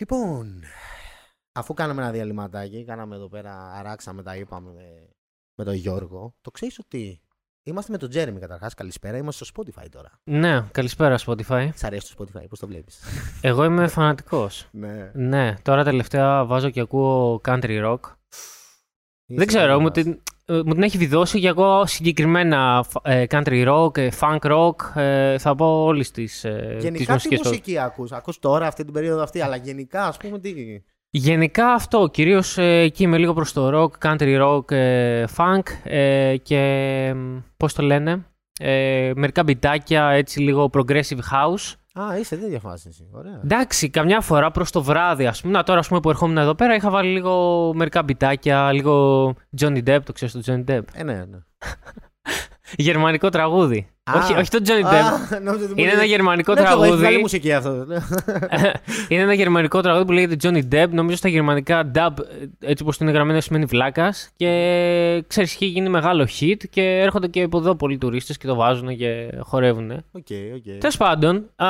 Λοιπόν, αφού κάναμε ένα διαλυματάκι, κάναμε εδώ πέρα, αράξαμε τα είπαμε με τον Γιώργο, το ξέρεις ότι είμαστε με τον Τζέρεμι καταρχάς. Καλησπέρα, είμαστε στο Spotify τώρα. Ναι, καλησπέρα Spotify. Σ' αρέσει το Spotify, πώς το βλέπεις; Εγώ είμαι φανατικός. ναι. Ναι, τώρα τελευταία βάζω και ακούω country rock. Δεν ξέρω, μου την, ε, μου την έχει βιδώσει και εγώ συγκεκριμένα ε, country rock, ε, funk rock, ε, θα πω όλες τις, ε, Γενικά τις τι μουσική ακούς, ακούς τώρα αυτή την περίοδο αυτή, αλλά γενικά ας πούμε τι... Γενικά αυτό, κυρίως ε, εκεί είμαι λίγο προς το rock, country rock, ε, funk ε, και πώς το λένε, ε, μερικά μπιτάκια, έτσι λίγο progressive house. Α, είσαι τέτοια φάση εσύ. Ωραία. Εντάξει, καμιά φορά προς το βράδυ, ας πούμε. Να, τώρα ας πούμε, που ερχόμουν εδώ πέρα, είχα βάλει λίγο μερικά μπιτάκια, λίγο Johnny Depp, το ξέρεις το Johnny Depp; Ε, ναι, ναι. Γερμανικό τραγούδι. Α. όχι, όχι το Johnny Depp. Α, νόμιζα ότι μου Είναι ένα λέγες- γερμανικό Ναι, το έχω, έχει τραγούδι. βγάλει μουσική αυτό. είναι ένα γερμανικό τραγούδι που λέγεται Johnny Depp. Νομίζω στα γερμανικά depp, έτσι όπως είναι γραμμένο, σημαίνει βλάκας. Και ξέρεις, έχει γίνει μεγάλο hit και έρχονται και από εδώ πολλοί τουρίστες και το βάζουν και χορεύουν. OK, OK. Τέλος πάντων, α,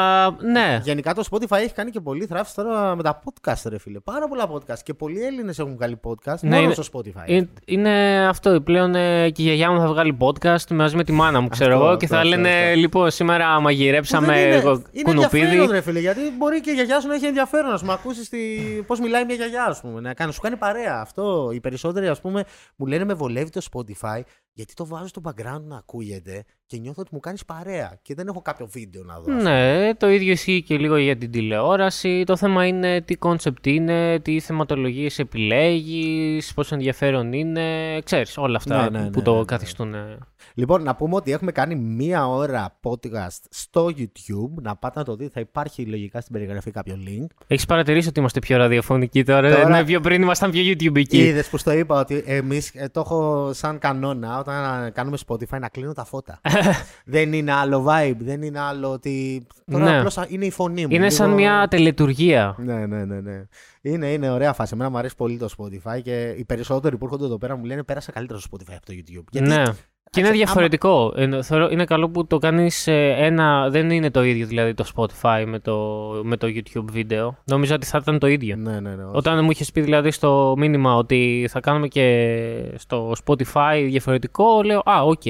ναι. Γενικά το Spotify έχει κάνει και πολύ θραύση τώρα με τα podcast, ρε φίλε. Πάρα πολλά podcast. Και πολλοί Έλληνες έχουν βγάλει podcast Ναι, μόνο είναι- στο Spotify. Είναι, είναι αυτό. Πλέον ε, και η γιαγιά μου θα βγάλει podcast μαζί με τη μάνα μου, ξέρω Αυτό, εγώ. Και αυτό, θα αυτό, λένε, αυτό. λοιπόν, σήμερα Που μαγειρέψαμε δεν είναι, εγώ είναι κουνουπίδι. ενδιαφέρον, ρε φίλε, γιατί μπορεί και η γιαγιά σου να έχει ενδιαφέρον να σου ακούσεις τη... πώς μιλάει μια γιαγιά, ας πούμε. Να κάνει, σου κάνει παρέα. Αυτό. Οι περισσότεροι, ας πούμε, μου λένε με βολεύει το Spotify, γιατί το βάζω στο background να ακούγεται και νιώθω ότι μου κάνεις παρέα. Και δεν έχω κάποιο βίντεο να δω. ας πούμε. Ναι, το ίδιο ισχύει και λίγο για την τηλεόραση. Το θέμα είναι τι concept είναι, τι θεματολογίες επιλέγεις, πόσο ενδιαφέρον είναι. Ξέρεις, όλα αυτά Ναι, ναι, ναι, που το ναι, ναι. καθιστούν. ε. Λοιπόν, να πούμε ότι έχουμε κάνει μία ώρα podcast στο YouTube. Να πάτε να το δείτε, θα υπάρχει λογικά στην περιγραφή κάποιο link. Έχεις παρατηρήσει ότι είμαστε πιο ραδιοφωνικοί τώρα. Τώρα- Ναι, πιο πριν ήμασταν πιο YouTubeικοί. Είδες που στο είπα ότι εμείς το έχω σαν κανόνα όταν κάνουμε Spotify να κλείνω τα φώτα. δεν είναι άλλο vibe, δεν είναι άλλο ότι. Τώρα Ναι. απλώς είναι η φωνή μου. Είναι σαν λίγο- μια τελετουργία. Ναι, ναι, ναι, ναι. Είναι, είναι ωραία φάση. Εμένα μου αρέσει πολύ το Spotify και οι περισσότεροι που έρχονται εδώ πέρα μου λένε πέρασα καλύτερα στο Spotify από το YouTube. Γιατί Ναι. Και είναι άμα- διαφορετικό. Ε, θεωρώ- Είναι καλό που το κάνεις ε, ένα. Δεν είναι το ίδιο δηλαδή το Spotify με το, με το YouTube βίντεο. Νόμιζα ότι θα ήταν το ίδιο. Ναι, ναι, ναι. όχι. Όταν μου είχες πει δηλαδή στο μήνυμα ότι θα κάνουμε και στο Spotify διαφορετικό, λέω Α, οκ.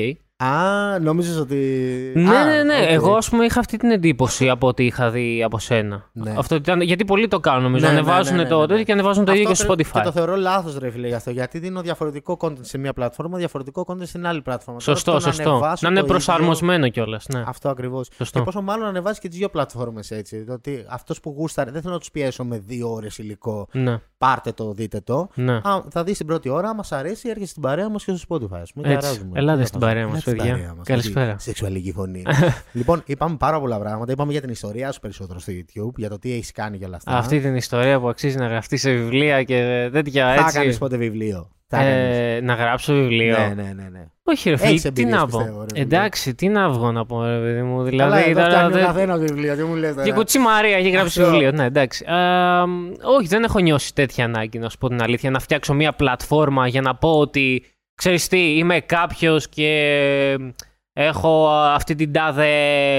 Α, νόμιζες ότι. Ναι, Α, ναι, ναι. οκ. Εγώ ας πούμε είχα αυτή την εντύπωση από ό,τι είχα δει από σένα. Ναι. Αυτό ήταν, γιατί πολλοί το κάνουν νομίζω. Ναι, ναι, ανεβάζουν ναι, ναι, το ναι, ναι. τέτοιο και ανεβάζουν το ίδιο και Αυτό στο τρε- Spotify. Και το θεωρώ λάθος, ρε φίλε, γι' αυτό. Γιατί δίνω διαφορετικό content σε μία πλατφόρμα, διαφορετικό content στην άλλη πλατφόρμα. Τώρα Σωστό, το να σωστό. ανεβάσω Να είναι το ίδιο- προσαρμοσμένο κιόλας. Ναι. Αυτό ακριβώς. Σωστό. Και πόσο μάλλον να ανεβάσει και τις δύο πλατφόρμες έτσι. Ότι αυτός που γούσταρε, δεν θέλω να τους πιέσω με δύο ώρες υλικό. Ναι, Πάρτε το, δείτε το. ναι. Α, θα δεις την πρώτη ώρα, άμα σ' αρέσει, έρχεσαι στην παρέα μας και στο Spotify. Ας πούμε, και Έτσι. αράζουμε. Ελάτε Τι στην θα παρέα κάνουμε. μας, Ελάτε στην παιδιά. παρέα μας, Καλησπέρα. αυτή η Σεξουαλική φωνή. λοιπόν, είπαμε πάρα πολλά πράγματα. Είπαμε για την ιστορία σου περισσότερο στο YouTube, για το τι έχεις κάνει και όλα αυτά. Αυτή την ιστορία που αξίζει να γραφτείς σε βιβλία και τέτοια Θα έτσι. κάνει πότε βιβλίο. Θα κάνεις. Ε, να γράψω βιβλίο. Ναι, ναι, ναι. ναι. Όχι, ρε Έχεις φίλε, τι εμπειρίες, να πω. πιστεύω, ρε φίλε. Εντάξει, τι να βγω να πω, ρε παιδί μου. Καλά, Δηλαδή, εδώ τώρα φτιάχνει ο δεν- καθένας βιβλίο, τι μου λες τώρα. Και κουτσί Μαρία έχει γράψει Αυτό. βιβλίο. Ναι, εντάξει. Α, όχι, δεν έχω νιώσει τέτοια ανάγκη, να σου πω την αλήθεια, να φτιάξω μια πλατφόρμα για να πω ότι ξέρεις τι, είμαι κάποιος και έχω αυτή την τάδε.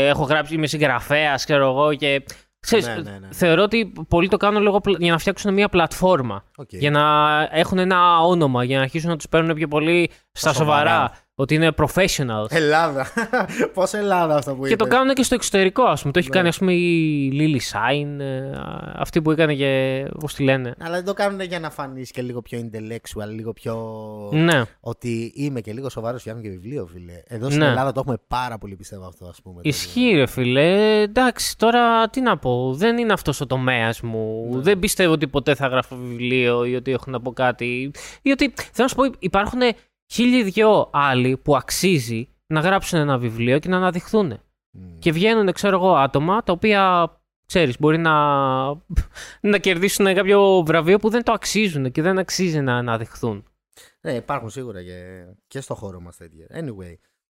Έχω γράψει, είμαι συγγραφέας, ξέρω εγώ. Και, ξέρεις, Ναι, ναι, ναι, ναι. Θεωρώ ότι πολλοί το κάνουν λόγω, πλα- για να φτιάξουν μια πλατφόρμα. Οκ. Για να έχουν ένα όνομα, για να αρχίσουν να τους παίρνουν πιο πολύ στα σοβαρά. Σοβαρά. Ότι είναι professionals. Ελλάδα. Πώς Ελλάδα αυτό που Και το είπες. κάνουν και στο εξωτερικό, ας πούμε. Το έχει Ναι. κάνει, ας πούμε, η Lilly Singh, ε, αυτή που έκανε και. Πώς τη λένε. Αλλά δεν το κάνουν για να φανείς και λίγο πιο intellectual, λίγο πιο. Ναι. Ότι είμαι και λίγο σοβαρός φτιάχνω και βιβλίο, φίλε. Εδώ στην Ναι. Ελλάδα το έχουμε πάρα πολύ, πιστεύω αυτό, ας πούμε. Ισχύει, ρε φίλε. Εντάξει, τώρα τι να πω. Δεν είναι αυτός ο τομέας μου. Ναι. Δεν πιστεύω ότι ποτέ θα γράφω βιβλίο ή ότι έχω να πω κάτι. Ή ότι. Θέλω να σου πω, υπάρχουν χίλιοι δυο άλλοι που αξίζει να γράψουν ένα βιβλίο και να αναδειχθούν. Μμ. Και βγαίνουν, ξέρω εγώ, άτομα τα οποία, ξέρεις, μπορεί να, να κερδίσουν κάποιο βραβείο που δεν το αξίζουν και δεν αξίζει να αναδειχθούν. Ναι, υπάρχουν σίγουρα και, και στο χώρο μας τέτοια. Anyway.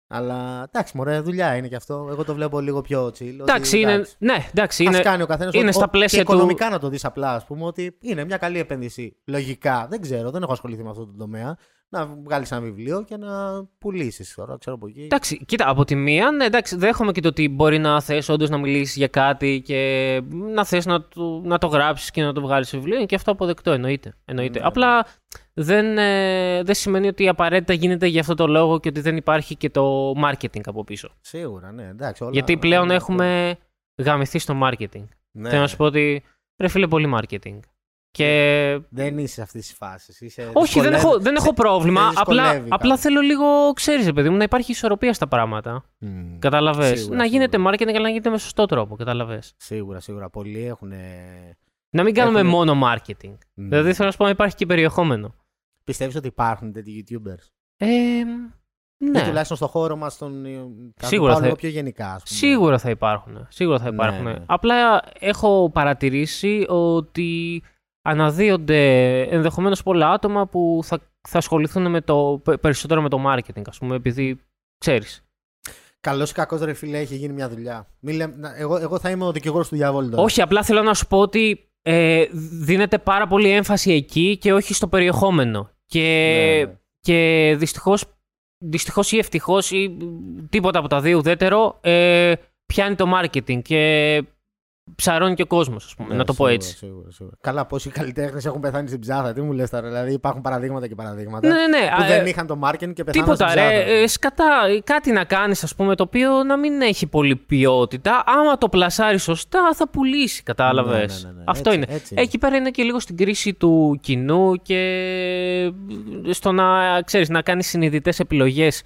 Αλλά εντάξει, μωρέ, δουλειά είναι και αυτό. Εγώ το βλέπω λίγο πιο chill. Εντάξει, είναι, ναι, εντάξει, Ας είναι, κάνει ο καθένας είναι ό- στα ό- πλαίσια και του- οικονομικά να το δεις απλά, ας πούμε, ότι είναι μια καλή επένδυση. Λογικά, δεν ξέρω, δεν έχω ασχοληθεί με αυτό το τομέα. Να βγάλεις ένα βιβλίο και να πουλήσεις τώρα, ξέρω από εκεί. Εντάξει, κοίτα, από τη μία, ναι, εντάξει, δέχομαι και το ότι μπορεί να θες όντως να μιλήσεις για κάτι και να θες να, το- να το γράψεις και να το βγάλεις σε βιβλίο. Είναι και αυτό αποδεκτό, εννοείται. εννοείται. Ναι. Απλά δεν, ε, δεν σημαίνει ότι απαραίτητα γίνεται για αυτό το λόγο και ότι δεν υπάρχει και το marketing από πίσω. Σίγουρα, ναι, εντάξει. Όλα, Γιατί πλέον όλα- έχουμε γαμηθεί στο marketing. Ναι. Θέλω να σου πω ότι ρε φίλε, πολύ marketing. Και Δεν είσαι σε αυτής της φάσης. Είσαι... όχι, δεν δυσκολεύει- έχω, δεν έχω σε- πρόβλημα. σε Απλά, δυσκολεύει απλά κάπως. θέλω λίγο, ξέρεις, παιδί μου, να υπάρχει ισορροπία στα πράγματα. Μμμ. Καταλαβες. Σίγουρα, να γίνεται σίγουρα. marketing, αλλά να γίνεται με σωστό τρόπο. Καταλαβες. Σίγουρα, σίγουρα. Πολλοί έχουν. Να μην κάνουμε Έχουν- μόνο marketing. Δηλαδή θέλω να σου πω να υπάρχει και περιεχόμενο. Πιστεύεις ότι υπάρχουν τέτοιοι YouTubers; Ε, Ναι. ναι. τουλάχιστον στον χώρο μας τον. θα το Σίγουρα πάω θα- λίγο πιο γενικά, ας πούμε. Σίγουρα θα υπάρχουν. Σίγουρα θα Ναι, υπάρχουν. ναι. Απλά έχω παρατηρήσει ότι αναδύονται ενδεχομένως πολλά άτομα που θα, θα ασχοληθούν με το, πε- περισσότερο με το marketing, ας πούμε, επειδή ξέρεις. Καλό ή κακό ρε φίλε, έχει γίνει μια δουλειά. Μη λέμε- να- εγώ, εγώ θα είμαι ο δικηγόρος του διαβόλου τώρα. Όχι, απλά θέλω να σου πω ότι ε, δίνεται πάρα πολύ έμφαση εκεί και όχι στο περιεχόμενο. Και, Ναι, ναι. και δυστυχώς, δυστυχώς ή ευτυχώς ή τίποτα από τα δύο ουδέτερο ε, πιάνει το marketing και ψαρώνει και ο κόσμος, ας πούμε, Ναι, να το πω σίγουρα, έτσι. Σίγουρα, σίγουρα. Καλά, πόσοι καλλιτέχνες έχουν πεθάνει στην ψάθα. Τι μου λες τώρα, δηλαδή υπάρχουν παραδείγματα και παραδείγματα. Ναι, ναι, ναι. Που Α, δεν ε, είχαν το marketing και πεθάναν Τίποτα στην ρε, ψάθα. ε, σκατά, ε, κάτι να κάνεις ας πούμε το οποίο να μην έχει πολύ ποιότητα. Άμα το πλασάρεις σωστά θα πουλήσει, κατάλαβες. Ναι, ναι, ναι, ναι. Αυτό Έτσι- είναι. έτσι είναι. Εκεί πέρα είναι και λίγο στην κρίση του κοινού και στο να, ξέρεις, να κάνεις συνειδητές επιλογές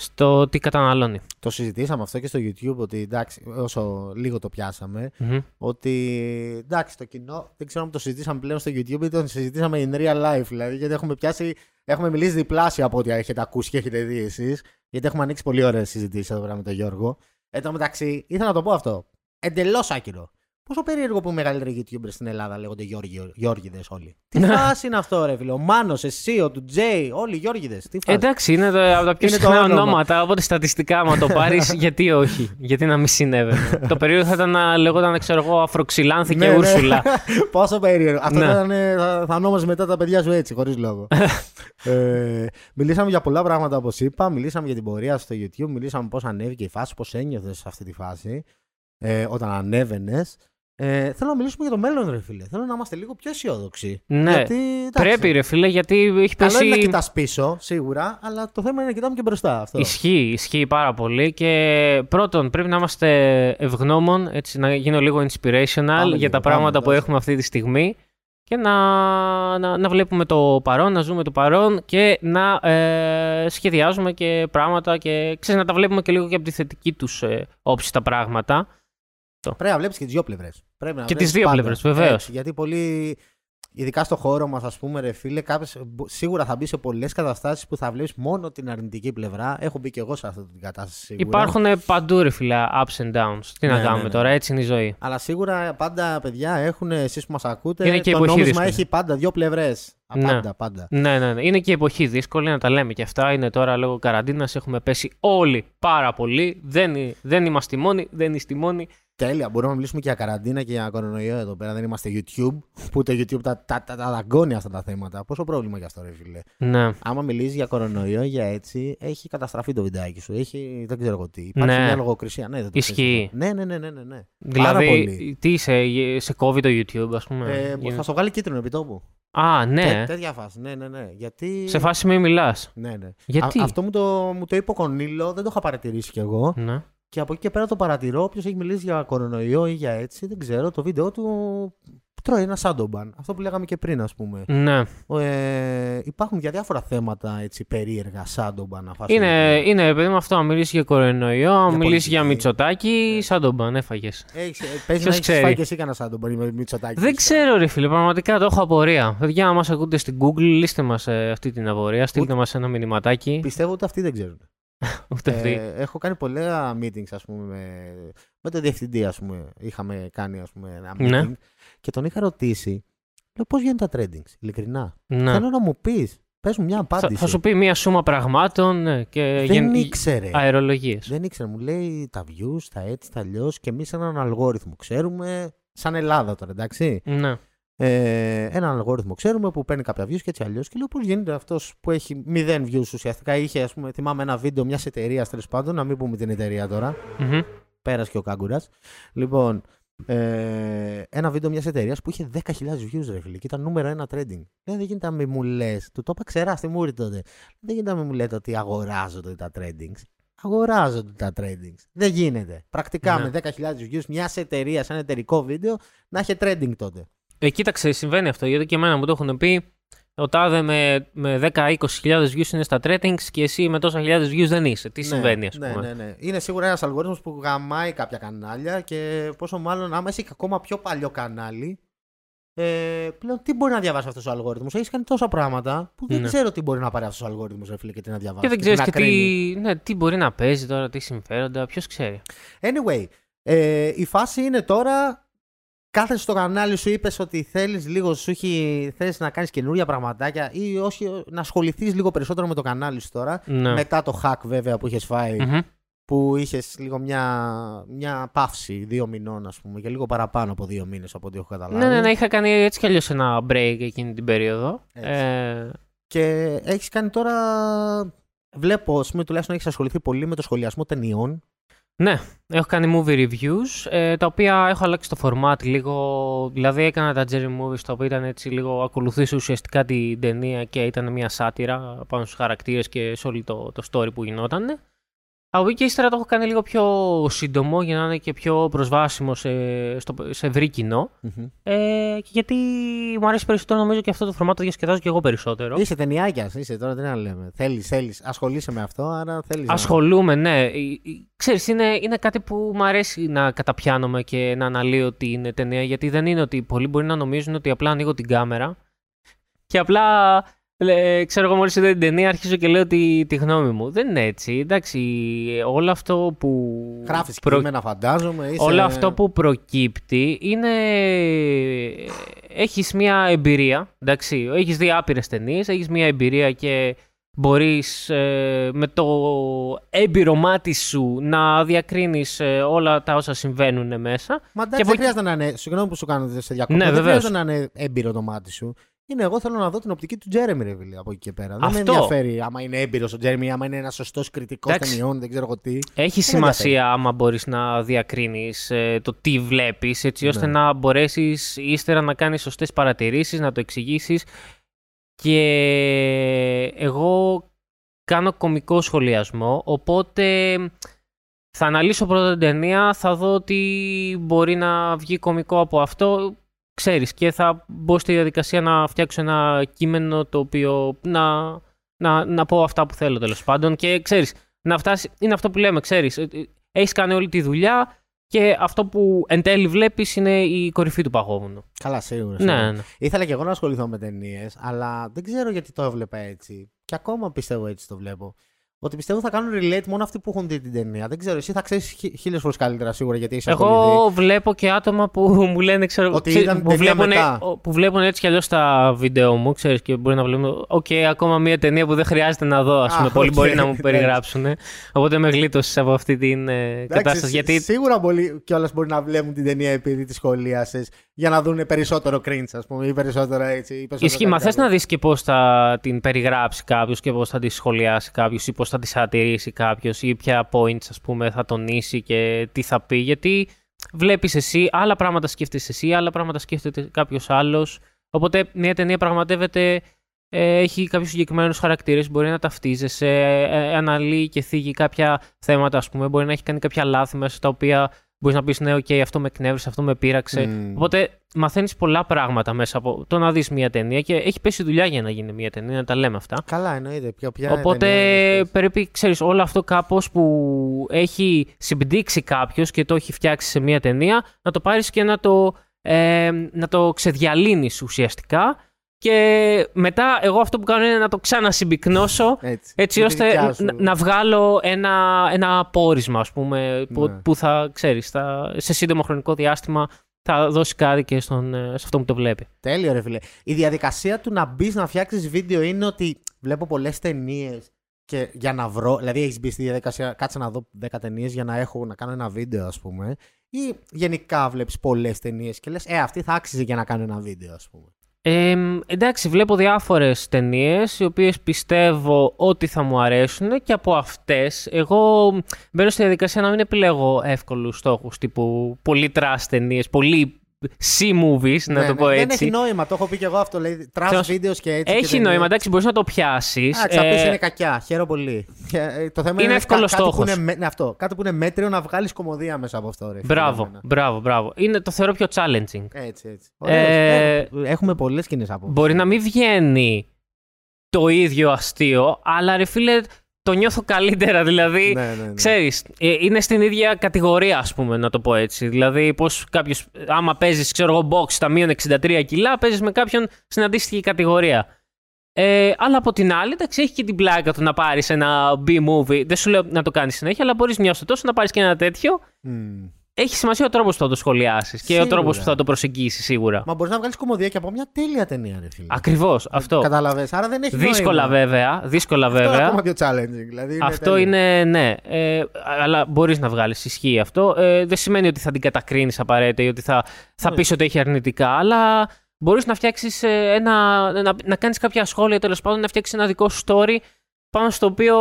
στο τι καταναλώνει. Το συζητήσαμε αυτό και στο YouTube ότι εντάξει, όσο λίγο το πιάσαμε, Μμμ. ότι εντάξει, το κοινό δεν ξέρω αν το συζητήσαμε πλέον στο YouTube ή το συζητήσαμε in real life. Δηλαδή, γιατί έχουμε πιάσει, έχουμε μιλήσει διπλάσια από ό,τι έχετε ακούσει και έχετε δει εσείς. Γιατί έχουμε ανοίξει πολύ ωραίες συζητήσεις εδώ πέρα με τον Γιώργο. Εν τω μεταξύ, ήθελα να το πω αυτό. Εντελώς άκυρο. Πόσο περίεργο που οι μεγαλύτεροι YouTubers στην Ελλάδα λέγονται Γιώργοι, Γιώργιδες όλοι. Τι φάση είναι αυτό, ρε φίλε; Ο Μάνος, εσύ, ο του Τζέι, όλοι οι Γιώργιδες. Τι φάση; Εντάξει, είναι το- από τα πιο Είναι το συχνά όνομα. ονόματα. Οπότε στατιστικά, άμα το πάρεις, γιατί όχι; Γιατί να μην συνέβαινε; το περίεργο θα ήταν να λέγονταν, ξέρω εγώ, Αφροξυλάνθη και Ναι, ναι. Ούρσουλα. Πόσο περίεργο. Αυτό Ναι. θα, ήταν, ε, θα, θα ονόμαζε μετά τα παιδιά σου έτσι, χωρίς λόγο. ε, μιλήσαμε για πολλά πράγματα όπως είπα. Μιλήσαμε για την πορεία στο YouTube. Μιλήσαμε πώς ανέβηκε η φάση, πώς ένιωθες σε αυτή τη φάση ε, όταν ανέβαινες. Ε, θέλω να μιλήσουμε για το μέλλον, ρε φίλε. Θέλω να είμαστε λίγο πιο αισιόδοξοι. Ναι. Γιατί, εντάξει, Πρέπει, ρε φίλε, γιατί έχει Καλό πέσει. είναι να κοιτάς πίσω, σίγουρα, αλλά το θέμα είναι να κοιτάμε και μπροστά. Αυτό. Ισχύει, ισχύει πάρα πολύ και πρώτον πρέπει να είμαστε ευγνώμων, έτσι να γίνω λίγο inspirational Πάμε για λίγο, τα πάμε, πράγματα που δώσε. έχουμε αυτή τη στιγμή και να, να, να βλέπουμε το παρόν, να ζούμε το παρόν και να ε, σχεδιάζουμε και πράγματα και ξέρεις, να τα βλέπουμε και λίγο και από τη θετική τους ε, όψη τα πράγματα. Πρέπει να βλέπεις και τις δύο πλευρές. Πρέπει να Και βλέπεις τις δύο πάντα. πλευρές, βεβαίως. Έτσι, γιατί πολύ. Ειδικά στο χώρο μας, ας πούμε, ρε φίλε, κάποιος, μπο- σίγουρα θα μπει σε πολλές καταστάσεις που θα βλέπεις μόνο την αρνητική πλευρά. Έχω μπει και εγώ σε αυτή την κατάσταση σίγουρα. Υπάρχουν παντού ρε φίλε ups and downs. Τι Ναι, να ναι, κάνουμε ναι. τώρα, έτσι είναι η ζωή. Αλλά σίγουρα πάντα, παιδιά, έχουν εσείς που μας ακούτε. Είναι και το εποχή νόμισμα δύσκολη. έχει πάντα δύο πλευρές. Ναι. Πάντα, πάντα. Ναι, ναι, ναι. Είναι και η εποχή δύσκολη να τα λέμε και αυτά. Είναι τώρα λόγω καραντίνας. Έχουμε πέσει όλοι πάρα πολύ. Δεν, ε- δεν είμαστε οι μόνοι. Δεν είστε οι μόνοι. Τέλεια. Μπορούμε να μιλήσουμε και για καραντίνα και για κορονοϊό εδώ πέρα. Δεν είμαστε YouTube. Που το YouTube τα, τα, τα, τα δαγκώνει αυτά τα θέματα. Πόσο πρόβλημα για αυτό, ρε φίλε. Ναι. Άμα μιλήσεις για κορονοϊό, για έτσι, έχει καταστραφεί το βιντεάκι σου. Έχει, δεν ξέρω εγώ τι. Υπάρχει Ναι. μια λογοκρισία. Ναι, δεν το Ισχύει. ξέρεις αυτό. Ναι, ναι, ναι, ναι, ναι, ναι. Πάρα Δηλαδή, πολύ. τι είσαι, σε κόβει το YouTube, ας πούμε. Ε, Γίνεται- θα στο βγάλει κίτρινο επί τόπου. Α, ναι. Τέ, τέτοια φάση. Ναι, ναι, ναι. Γιατί. Σε φάση μη μιλάς. Ναι, ναι. Γιατί; Α, αυτό μου το, μου το είπε ο Κονίλο, δεν το είχα παρατηρήσει κι εγώ. Ναι. Και από εκεί και πέρα το παρατηρώ. Όποιος έχει μιλήσει για κορονοϊό ή για έτσι, δεν ξέρω. Το βίντεο του τρώει ένα σάντομπαν. Αυτό που λέγαμε και πριν, ας πούμε. ναι. Ε, υπάρχουν για διάφορα θέματα έτσι, περίεργα σάντομπαν. να φας Είναι, YouTube. είναι παιδί μου αυτό. Αν μιλήσεις για κορονοϊό, αν Για μιλήσεις για πολιτική. Μητσοτάκι, Ναι. σαν τον παν έφαγες. Έχεις, ε, παίζει Ποιος να έχεις ξέρει; φάει και εσύ κανένα σάντομπαν με Μητσοτάκης. Δεν ξέρω, ρε φίλε, πραγματικά το έχω απορία. Παιδιά, αν μα ακούτε στην Google, λύστε μας αυτή την απορία. Στείλτε μας ένα μηνυματάκι. Πιστεύω ότι αυτοί δεν ξέρουν. Ούτε αυτή. Ε, έχω κάνει πολλά meetings, ας πούμε, με, με τον διευθυντή, ας πούμε. Είχαμε κάνει, ας πούμε, ένα meeting. Ναι. Και τον είχα ρωτήσει, λέω, πώς βγαίνουν τα trendings, ειλικρινά. Ναι. Θέλω να μου πεις, πες μου μια Θα, απάντηση. θα σου πει μία σούμα πραγμάτων ναι, και δεν γεν... ήξερε. αερολογίες. Δεν ήξερε. Μου λέει τα views, τα έτσι, τα αλλιώς και εμείς έναν αλγόριθμο ξέρουμε. Σαν Ελλάδα τώρα, εντάξει. Ναι. Ε, έναν αλγόριθμο ξέρουμε που παίρνει κάποια views και έτσι αλλιώς. Και λέω πώς γίνεται αυτός που έχει 0 views ουσιαστικά. Είχε, ας πούμε, θυμάμαι ένα βίντεο μιας εταιρείας τέλος πάντων, να μην πούμε την εταιρεία τώρα. Μμμ. Πέρασε και ο Κάγκουρας. Λοιπόν, ε, ένα βίντεο μιας εταιρείας που είχε 10.000 views, ρε φίλε, και ήταν νούμερο ένα trending. Λέει, δεν γίνεται να μην μου λες. Του το είπα ξερά στη μούρη τότε. Δεν γίνεται να μην μου λέτε ότι αγοράζονται τα trendings. Αγοράζονται τα trendings. Δεν γίνεται. Πρακτικά Ναι. με 10.000 views μιας εταιρείας, ένα εταιρικό βίντεο, να έχει trending τότε. Ε, κοίταξε, συμβαίνει αυτό. Γιατί και εμένα μου το έχουν πει. Ο τάδε με, με 10-20 χιλιάδες views είναι στα tradings και εσύ με τόσα χιλιάδες views δεν είσαι. Τι συμβαίνει, ας ναι, πούμε; ναι, ναι. Είναι σίγουρα ένας αλγόριθμος που γαμάει κάποια κανάλια και πόσο μάλλον άμα είσαι και ακόμα πιο παλιό κανάλι. Ε, πλέον τι μπορεί να διαβάσει αυτός ο αλγόριθμος; Έχεις κάνει τόσα πράγματα που δεν Ναι. ξέρω τι μπορεί να πάρει αυτός ο αλγόριθμος, ρε φίλε, και τι να διαβάσει. Και δεν ξέρεις να και κρίνει. τι, ναι, τι μπορεί να παίζει τώρα, τι συμφέροντα, ποιος ξέρει. Anyway, ε, η φάση είναι τώρα. Κάθεσαι στο κανάλι σου, είπες ότι θέλεις λίγο, σου έχει, θέλεις να κάνεις καινούργια πραγματάκια ή όχι, να ασχοληθείς λίγο περισσότερο με το κανάλι σου τώρα. Ναι. Μετά το hack, βέβαια, που είχες φάει, Μμμ. που είχες λίγο μια, μια παύση δύο μηνών, ας πούμε, και λίγο παραπάνω από δύο μήνες από ό,τι έχω καταλάβει. Ναι, ναι, ναι, είχα κάνει έτσι κι αλλιώς ένα break εκείνη την περίοδο. Έτσι. Ε, Και έχεις κάνει τώρα. Βλέπω, ας πούμε, τουλάχιστον έχεις ασχοληθεί πολύ με το σχολιασμό ταινιών. Ναι, έχω κάνει movie reviews, ε, τα οποία έχω αλλάξει το format λίγο. Δηλαδή έκανα τα Jerry Movies, τα οποία ήταν έτσι λίγο ακολουθήσει ουσιαστικά την ταινία και ήταν μια σάτυρα πάνω στους χαρακτήρες και σε όλο το, το story που γινόταν. Από εκεί και ύστερα το έχω κάνει λίγο πιο σύντομο για να είναι και πιο προσβάσιμο σε, στο, σε ευρύ κοινό. Ε, και γιατί μου αρέσει περισσότερο νομίζω και αυτό το φορμάτο το διασκεδάζω και εγώ περισσότερο. Είσαι ταινιάκιας, είσαι τώρα, τι να λέμε. Θέλεις, θέλεις. Ασχολείσαι με αυτό, άρα θέλεις. Ασχολούμαι, ναι. Ε, ε, Ξέρεις, είναι, είναι κάτι που μου αρέσει να καταπιάνομαι και να αναλύω την ταινία, γιατί δεν είναι ότι πολλοί μπορεί να νομίζουν ότι απλά ανοίγω την κάμερα και απλά, ε, ξέρω εγώ μόλις είδα την ταινία, αρχίζω και λέω τη, τη γνώμη μου. Δεν είναι έτσι, εντάξει, όλο αυτό που... Γράφεις προ- κείμενα, φαντάζομαι. Είσαι... Όλο αυτό που προκύπτει είναι... Έχεις μια εμπειρία, εντάξει, έχεις δει άπειρες ταινίες, έχεις μια εμπειρία και μπορείς ε, με το έμπειρο μάτι σου να διακρίνεις ε, όλα τα όσα συμβαίνουν μέσα. Μα εντάξει, και δεν από χρειάζεται να είναι. Συγγνώμη που σου κάνω σε διακοπή. Ναι, δεν βεβαίως. χρειάζεται να είναι έμπειρο το μάτι σου. Είναι εγώ θέλω να δω την οπτική του Τζέρεμι, ρε φίλε, από εκεί και πέρα. Δεν με Αυτό. ενδιαφέρει άμα είναι έμπειρος ο Τζέρεμι, άμα είναι ένας σωστός κριτικός Εντάξει. ταινιών, δεν ξέρω εγώ τι. Έχει με σημασία άμα μπορείς να διακρίνεις ε, το τι βλέπεις, έτσι ώστε Ναι. να μπορέσεις ύστερα να κάνεις σωστές παρατηρήσεις, να το εξηγήσεις. Και εγώ κάνω κομικό σχολιασμό, οπότε θα αναλύσω πρώτα την ταινία, θα δω ότι μπορεί να βγει κομικό από αυτό, ξέρεις, και θα μπω στη διαδικασία να φτιάξω ένα κείμενο το οποίο να, να, να πω αυτά που θέλω τέλος πάντων και ξέρεις, να φτάσει, είναι αυτό που λέμε, ξέρεις, ε, ε, έχεις κάνει όλη τη δουλειά και αυτό που εν τέλει βλέπεις είναι η κορυφή του παγόβουνου. Καλά, σίγουρα. σίγουρα. Ναι, ναι. Ήθελα και εγώ να ασχοληθώ με ταινίες, αλλά δεν ξέρω γιατί το έβλεπα έτσι. Και ακόμα πιστεύω έτσι το βλέπω. Ότι πιστεύω θα κάνουν relate μόνο αυτοί που έχουν δει την ταινία. Δεν ξέρω, εσύ θα ξέρεις χίλιες φορές καλύτερα σίγουρα γιατί έχει ασχοληθεί. Εγώ βλέπω και άτομα που μου λένε, ξέρω, Ότι ξέρεις, είδαν που, ταινία βλέπουν, μετά. που βλέπουν έτσι κι αλλιώς τα βίντεο μου, ξέρεις, και μπορεί να βλέπουν, οκ, ακόμα μια ταινία που δεν χρειάζεται να δω, ας Α, πούμε, πολλοί οκ, μπορεί να μου εντάξει. περιγράψουν. Οπότε με γλίτωσες από αυτή την ε, Εντάξει, κατάσταση, σι- γιατί Σίγουρα πολλοί κιόλας μπορεί να βλέπουν την ταινία επειδή τη σχολίασες για να δουν περισσότερο cringe, ας πούμε, ή περισσότερο έτσι. Ή περισσότερο Ισχύει, μα κάτι θες άλλο. να δεις και πώς θα την περιγράψει κάποιος και πώς θα τη σχολιάσει κάποιος ή πώς θα τη σατηρήσει κάποιος ή ποια points ας πούμε θα τονίσει και τι θα πει γιατί βλέπεις εσύ, άλλα πράγματα σκέφτεσαι εσύ, άλλα πράγματα σκέφτεται κάποιος άλλος οπότε μια ταινία πραγματεύεται ε, έχει κάποιους συγκεκριμένους χαρακτήρες, μπορεί να ταυτίζεσαι, ε, ε, αναλύει και θίγει κάποια θέματα, ας πούμε, μπορεί να έχει κάνει κάποια λάθη μέσα στα οποία μπορείς να πεις ναι, οκ, αυτό με εκνεύρισε, αυτό με πείραξε. Μμμ. Οπότε μαθαίνεις πολλά πράγματα μέσα από το να δεις μια ταινία και έχει πέσει δουλειά για να γίνει μια ταινία, να τα λέμε αυτά. Καλά, εννοείται. Ποια, ποια Οπότε ταινία είναι πρέπει, ξέρεις, όλο αυτό κάπως που έχει συμπτύξει κάποιος και το έχει φτιάξει σε μια ταινία, να το πάρεις και να το, ε, να το ξεδιαλύνεις ουσιαστικά και μετά εγώ αυτό που κάνω είναι να το ξανασυμπυκνώσω Έτσι, έτσι με τη ώστε δικιά σου. να, να βγάλω ένα, ένα πόρισμα, ας πούμε, που, Ναι. που θα, ξέρεις, θα, σε σύντομο χρονικό διάστημα θα δώσει κάτι και στον, ε, σε αυτό που το βλέπει. Τέλειο, ρε φίλε. Η διαδικασία του να μπεις να φτιάξεις βίντεο είναι ότι βλέπω πολλές ταινίες και για να βρω, δηλαδή έχεις μπει στη διαδικασία, κάτσε να δω 10 ταινίες για να έχω να κάνω ένα βίντεο, ας πούμε. Ή γενικά βλέπεις πολλές ταινίες και λες, Ε, αυτή θα άξιζε για να κάνω ένα βίντεο, ας πούμε. Ε, εντάξει, βλέπω διάφορες ταινίες οι οποίες πιστεύω ότι θα μου αρέσουν και από αυτές εγώ μπαίνω στη διαδικασία να μην επιλέγω εύκολους στόχους τύπου πολύ trash ταινίες, πολύ C-movies, να Ναι, το ναι, πω Δεν έτσι. έχει νόημα, το έχω πει και εγώ αυτό. Δηλαδή, trash Θέλω- videos και έτσι. Έχει και νόημα, ταινίες. εντάξει, μπορείς να το πιάσεις. Α, ξαπείς Ε, είναι κακιά. Χαίρομαι πολύ. Ε, Το θέμα Είναι είναι, εύκολος κάτι που στόχος. είναι, με- ναι, αυτό, κάτι που είναι μέτριο να βγάλεις κωμωδία μέσα από αυτό. Ρε, φίλε, Μπράβο, εμένα. μπράβο, μπράβο. Είναι, το θεωρώ πιο challenging. Έτσι, έτσι. Ε, Ωραίος. Ε, Έχουμε πολλές κοινές απόψεις. Μπορεί να μην βγαίνει το ίδιο αστείο, αλλά ρε φίλε, το νιώθω καλύτερα. Δηλαδή, Ναι, ναι, ναι. ξέρεις, ε, είναι στην ίδια κατηγορία, ας πούμε, να το πω έτσι. Δηλαδή, πώς κάποιος, άμα παίζεις, ξέρω εγώ, box στα μείον 63 κιλά, παίζεις με κάποιον στην αντίστοιχη κατηγορία. Ε, αλλά από την άλλη, εντάξει, έχει και την πλάκα του να πάρεις ένα B-movie. Δεν σου λέω να το κάνεις συνέχεια, αλλά μπορείς μια τόσο να πάρεις και ένα τέτοιο. Μμ. Έχει σημασία ο τρόπος που θα το σχολιάσεις και ο Σίγουρα. τρόπος που θα το προσεγγίσεις σίγουρα. Μα μπορείς να βγάλεις κομμωδία και από μια τέλεια ταινία, ρε φίλε. Ακριβώς, αυτό. Κατάλαβε. Άρα δεν έχει Δύσκολα νόημα. βέβαια, δύσκολα Αυτό είναι βέβαια. ακόμα πιο challenging. Δηλαδή είναι Αυτό τέλειο. είναι, ναι. Ε, αλλά μπορείς να βγάλεις ισχύει αυτό. Ε, δεν σημαίνει ότι θα την κατακρίνεις απαραίτητα ή ότι θα, θα Ναι. πεις ότι έχει αρνητικά. Αλλά μπορείς να φτιάξεις ένα. να, να κάνεις κάποια σχόλια τέλος πάντων, να φτιάξεις ένα δικό σου story πάνω στο οποίο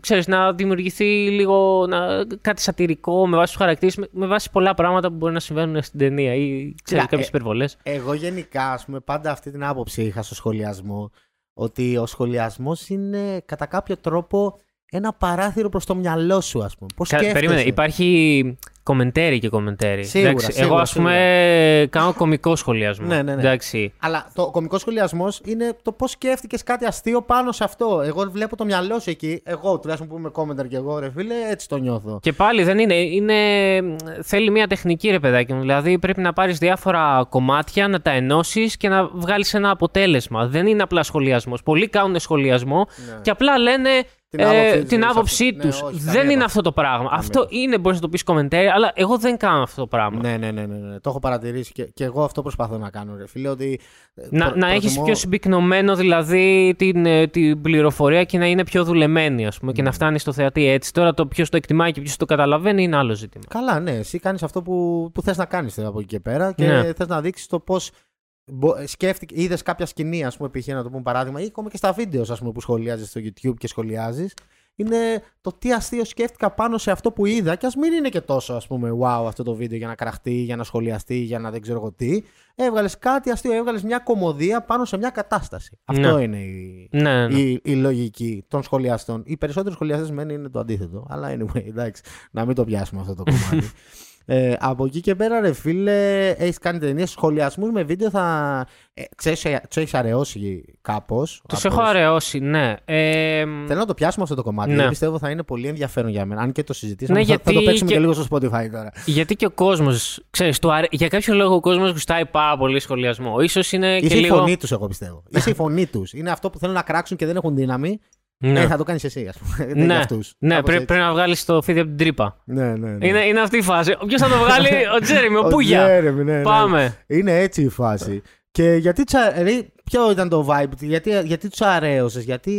ξέρεις, να δημιουργηθεί λίγο να, κάτι σατυρικό με βάση τους χαρακτήρες, με, με βάση πολλά πράγματα που μπορεί να συμβαίνουν στην ταινία ή ξέρεις, Κοίτα, κάποιες ε, υπερβολές. Εγώ γενικά, ας πούμε, πάντα αυτή την άποψη είχα στο σχολιασμό. Ότι ο σχολιασμός είναι κατά κάποιο τρόπο ένα παράθυρο προς το μυαλό σου, ας πούμε. Πώς σκέφτεσαι; Περίμενε, υπάρχει κομμεντέρι και κομμεντέρι. Σίγουρα, Εντάξει, σίγουρα, εγώ, ας πούμε, κάνω κομικό σχολιασμό. Ναι, ναι, ναι. Εντάξει. Αλλά το κωμικό σχολιασμός είναι το πώς σκέφτηκες κάτι αστείο πάνω σε αυτό. Εγώ βλέπω το μυαλό σου εκεί. Εγώ, τουλάχιστον που είμαι κόμμενταρ και εγώ, ρε φίλε, έτσι το νιώθω. Και πάλι δεν είναι, είναι. Θέλει μια τεχνική, ρε παιδάκι μου. Δηλαδή πρέπει να πάρεις διάφορα κομμάτια, να τα ενώσεις και να βγάλεις ένα αποτέλεσμα. Δεν είναι απλά σχολιασμός. Πολλοί κάνουν σχολιασμό Ναι. και απλά λένε Την ε, άποψή τους, την σε άποψή αυτό. Ναι, του. όχι, δεν καμία είναι επαφή. αυτό το πράγμα. Αυτό είναι, μπορείς να το πεις κομμεντέρι, αλλά εγώ δεν κάνω αυτό το πράγμα. Ναι, ναι, ναι, ναι, ναι. Το έχω παρατηρήσει και, και εγώ αυτό προσπαθώ να κάνω, ρε φίλε. Ότι ε, Να, προ- να έχεις προτιμώ- πιο συμπυκνωμένο δηλαδή την, ε, την πληροφορία και να είναι πιο δουλεμένη ας πούμε και Ναι. να φτάνει στο θεατή έτσι. Τώρα το ποιος το εκτιμάει και ποιος το καταλαβαίνει είναι άλλο ζήτημα. Καλά, ναι. Εσύ κάνεις αυτό που, που θες να κάνεις από εκεί και πέρα και Ναι. θες να δείξεις το πώς. Σκέφτηκε, είδες κάποια σκηνή, ας πούμε, π.χ. να το πούμε παράδειγμα, ή ακόμα και στα βίντεος ας πούμε, που σχολιάζεις στο YouTube και σχολιάζεις. Είναι το τι αστείο σκέφτηκα πάνω σε αυτό που είδα και ας μην είναι και τόσο, ας πούμε, wow αυτό το βίντεο για να κραχτεί, για να σχολιαστεί, για να δεν ξέρω εγώ τι. Έβγαλες κάτι αστείο, έβγαλες μια κομμωδία πάνω σε μια κατάσταση. Αυτό Ναι. είναι η, Ναι, ναι. η, η λογική των σχολιαστών. Οι περισσότεροι σχολιαστές μένει είναι το αντίθετο. Αλλά anyway, εντάξει, να μην το πιάσουμε αυτό το κομμάτι. ε, από εκεί και πέρα, ρε φίλε, έχεις κάνει ταινίες σχολιασμούς με βίντεο. Θα. Ε, ξέρεις, ε, τους έχεις αραιώσει κάπως. Τους έχω αραιώσει, ναι. Ε, Θέλω να το πιάσουμε αυτό το κομμάτι. Ναι. γιατί πιστεύω θα είναι πολύ ενδιαφέρον για μένα. Αν και το συζητήσαμε, Ναι, θα, θα το γιατί παίξουμε και... και- λίγο στο Spotify τώρα. γιατί και ο κόσμος, ξέρεις, του αρέ... για κάποιο λόγο ο κόσμος γουστάει πάρα πολύ σχολιασμό. Ίσως είναι Είσαι και η λίγο... φωνή τους, εγώ πιστεύω. Είσαι η φωνή τους. Είναι αυτό που θέλουν να κράξουν και δεν έχουν δύναμη. Ναι, Ε, θα το κάνεις εσύ, ας πούμε. Δεν ναι, για αυτούς. ναι Κάπως πρέ- έτσι. πρέπει να βγάλεις το φίδι από την τρύπα. Ναι, ναι, ναι. Είναι, είναι αυτή η φάση. Ποιος θα το βγάλει, ο Τζέρεμι, ο Ο Πούγια. Τζέρεμι, ναι, ναι. Πάμε. Είναι έτσι η φάση. Και γιατί τσα... ρε, ποιο ήταν το vibe, γιατί, γιατί τους αρέωσες, γιατί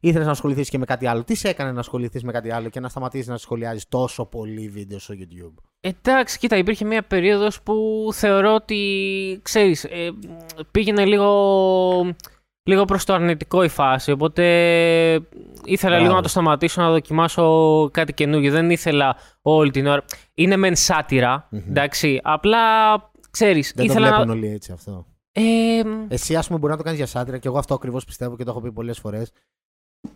ήθελες να ασχοληθείς και με κάτι άλλο; Τι σε έκανε να ασχοληθείς με κάτι άλλο και να σταματήσεις να σχολιάζεις τόσο πολύ βίντεο στο YouTube; Εντάξει, κοίτα, υπήρχε μια περίοδος που θεωρώ ότι, ξέρεις, ε, πήγαινε λίγο, λίγο προς το αρνητικό η φάση, οπότε ήθελα Μπράβο. λίγο να το σταματήσω, να δοκιμάσω κάτι καινούργιο. Δεν ήθελα όλη την ώρα. Είναι μεν σάτυρα, εντάξει, απλά, ξέρεις, Δεν ήθελα το βλέπουν να... όλοι έτσι αυτό. Ε, Εσύ, ας πούμε, μπορεί να το κάνεις για σάτυρα και εγώ αυτό ακριβώς πιστεύω και το έχω πει πολλές φορές.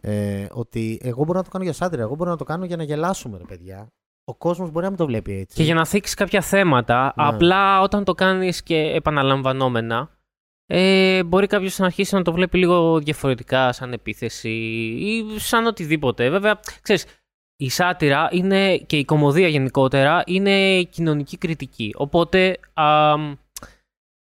Ε, ότι εγώ μπορώ να το κάνω για σάτυρα. Εγώ μπορώ να το κάνω για να γελάσουμε, ρε παιδιά. Ο κόσμος μπορεί να μην το βλέπει έτσι. και για να θίξεις κάποια θέματα, Ναι. απλά όταν το κάνεις και επαναλαμβανόμενα, ε, μπορεί κάποιος να αρχίσει να το βλέπει λίγο διαφορετικά, σαν επίθεση ή σαν οτιδήποτε. Βέβαια, ξέρεις, η σάτυρα είναι, και η κομμωδία γενικότερα είναι κοινωνική κριτική. Οπότε, α,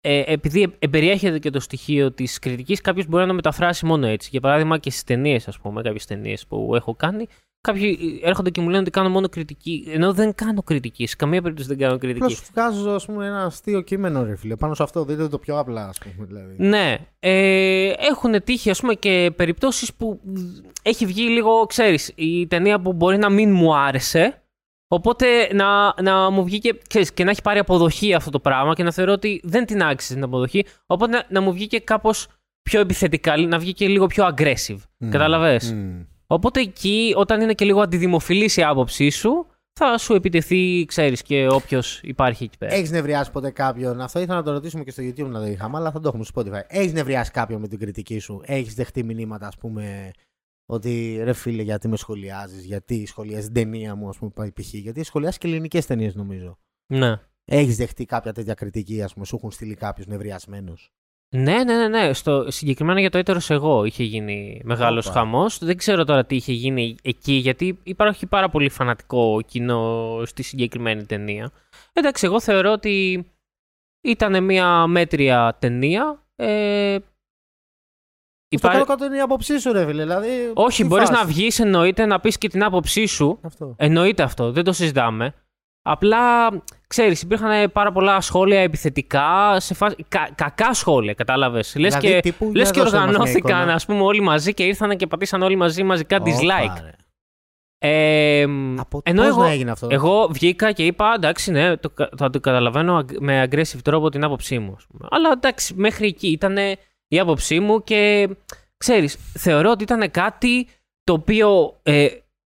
ε, επειδή εμπεριέχεται και το στοιχείο της κριτικής, κάποιος μπορεί να το μεταφράσει μόνο έτσι. Για παράδειγμα και στις ταινίες, ας πούμε, κάποιες ταινίες που έχω κάνει, κάποιοι έρχονται και μου λένε ότι κάνω μόνο κριτική. Ενώ δεν κάνω κριτική. Σε καμία περίπτωση δεν κάνω κριτική. Απλώς βγάζω ας πούμε, ένα αστείο κείμενο, ρε φίλε. Πάνω σε αυτό δείτε το πιο απλά, ας πούμε. Δηλαδή. Ναι. Ε, έχουν τύχει, ας πούμε, και περιπτώσεις που έχει βγει λίγο, ξέρεις, η ταινία που μπορεί να μην μου άρεσε. Οπότε να, να μου βγει και, ξέρεις, και να έχει πάρει αποδοχή αυτό το πράγμα και να θεωρώ ότι δεν την άξιζε την αποδοχή. Οπότε να, να μου βγει και κάπως πιο επιθετικά, να βγει και λίγο πιο aggressive. Mm. Καταλαβες; Mm. Οπότε εκεί, όταν είναι και λίγο αντιδημοφιλής η άποψή σου, θα σου επιτεθεί, ξέρεις, και όποιος υπάρχει εκεί πέρα. Έχεις νευριάσει ποτέ κάποιον; Αυτό ήθελα να το ρωτήσουμε και στο YouTube να το είχαμε, αλλά θα το έχουμε στο Spotify. Έχεις νευριάσει κάποιον με την κριτική σου; Έχεις δεχτεί μηνύματα, ας πούμε, ότι ρε φίλε, γιατί με σχολιάζεις, γιατί σχολιάζεις την ταινία μου, ας πούμε, π.χ. Γιατί σχολιάζεις και ελληνικές ταινίες, νομίζω. Ναι. Έχεις δεχτεί κάποια τέτοια κριτική, ας πούμε, σου έχουν στείλει κάποιο νευριασμένο. Ναι, ναι, ναι, ναι. Στο, συγκεκριμένα για το έτερος εγώ είχε γίνει μεγάλος Όπα. χαμός. Δεν ξέρω τώρα τι είχε γίνει εκεί, γιατί υπάρχει πάρα πολύ φανατικό κοινό στη συγκεκριμένη ταινία. Εντάξει, εγώ θεωρώ ότι ήταν μια μέτρια ταινία. Ε, Στο υπά- κάτω κάτω είναι η άποψή σου, ρε φίλε. Δηλαδή, Όχι, τι μπορείς φάση. να βγεις εννοείται να πεις και την άποψή σου. Αυτό. Εννοείται αυτό, δεν το συζητάμε. Απλά, ξέρεις, υπήρχαν πάρα πολλά σχόλια επιθετικά, σε φάση, κα- κακά σχόλια, κατάλαβες. Λες Δηλαδή, και, τύπου, λες για και δώσε μας μια οργανώθηκαν, εικόνα. ας πούμε, όλοι μαζί και ήρθαν και πατήσαν όλοι μαζί μαζικά Όπα, dislike. ρε. Ε, Από ενώ πώς εγώ, να έγινε αυτό; εγώ βγήκα και είπα, εντάξει, ναι, το, κα- θα το καταλαβαίνω αγ- με aggressive τρόπο την άποψή μου. ας πούμε. Αλλά εντάξει, μέχρι εκεί ήταν η άποψή μου και ξέρεις, θεωρώ ότι ήταν κάτι το οποίο ε,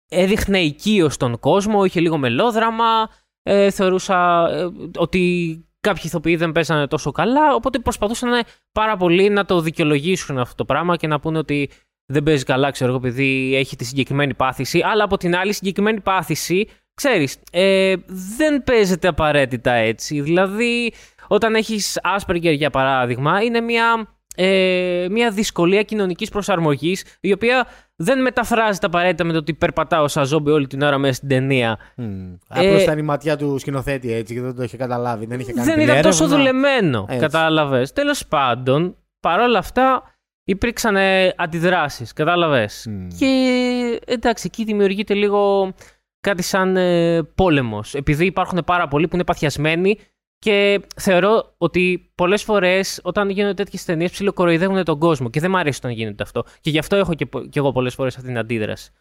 έδειχνε οικείο στον κόσμο, είχε λίγο μελόδραμα, ε, θεωρούσα ε, ότι κάποιοι ηθοποιοί δεν παίζανε τόσο καλά, οπότε προσπαθούσαν πάρα πολύ να το δικαιολογήσουν αυτό το πράγμα και να πούνε ότι δεν παίζει καλά, ξέρω εγώ, επειδή έχει τη συγκεκριμένη πάθηση. Αλλά από την άλλη, η συγκεκριμένη πάθηση, ξέρεις, ε, δεν παίζεται απαραίτητα έτσι. Δηλαδή, όταν έχεις Asperger, για παράδειγμα, είναι μια, ε, μια δυσκολία κοινωνικής προσαρμογής, η οποία δεν μεταφράζεται απαραίτητα με το ότι περπατάω σαν ζόμπι όλη την ώρα μέσα στην ταινία. Mm. Απλώς Ε, ήταν η ματιά του σκηνοθέτη έτσι και δεν το είχε καταλάβει. Δεν είχε κάνει δεν την ήταν τόσο έρευνα. δουλεμένο. Έτσι. Κατάλαβες. Τέλος πάντων, παρόλα αυτά, υπήρξαν ε, αντιδράσεις. Κατάλαβες. Μμ. Και εντάξει, εκεί δημιουργείται λίγο κάτι σαν ε, πόλεμος. Επειδή υπάρχουν πάρα πολλοί που είναι παθιασμένοι και θεωρώ ότι πολλές φορές όταν γίνονται τέτοιες ταινίες ψιλοκοροϊδεύουν τον κόσμο και δεν μου αρέσει όταν γίνεται αυτό. Και γι' αυτό έχω και, πο- και εγώ πολλές φορές αυτή την αντίδραση.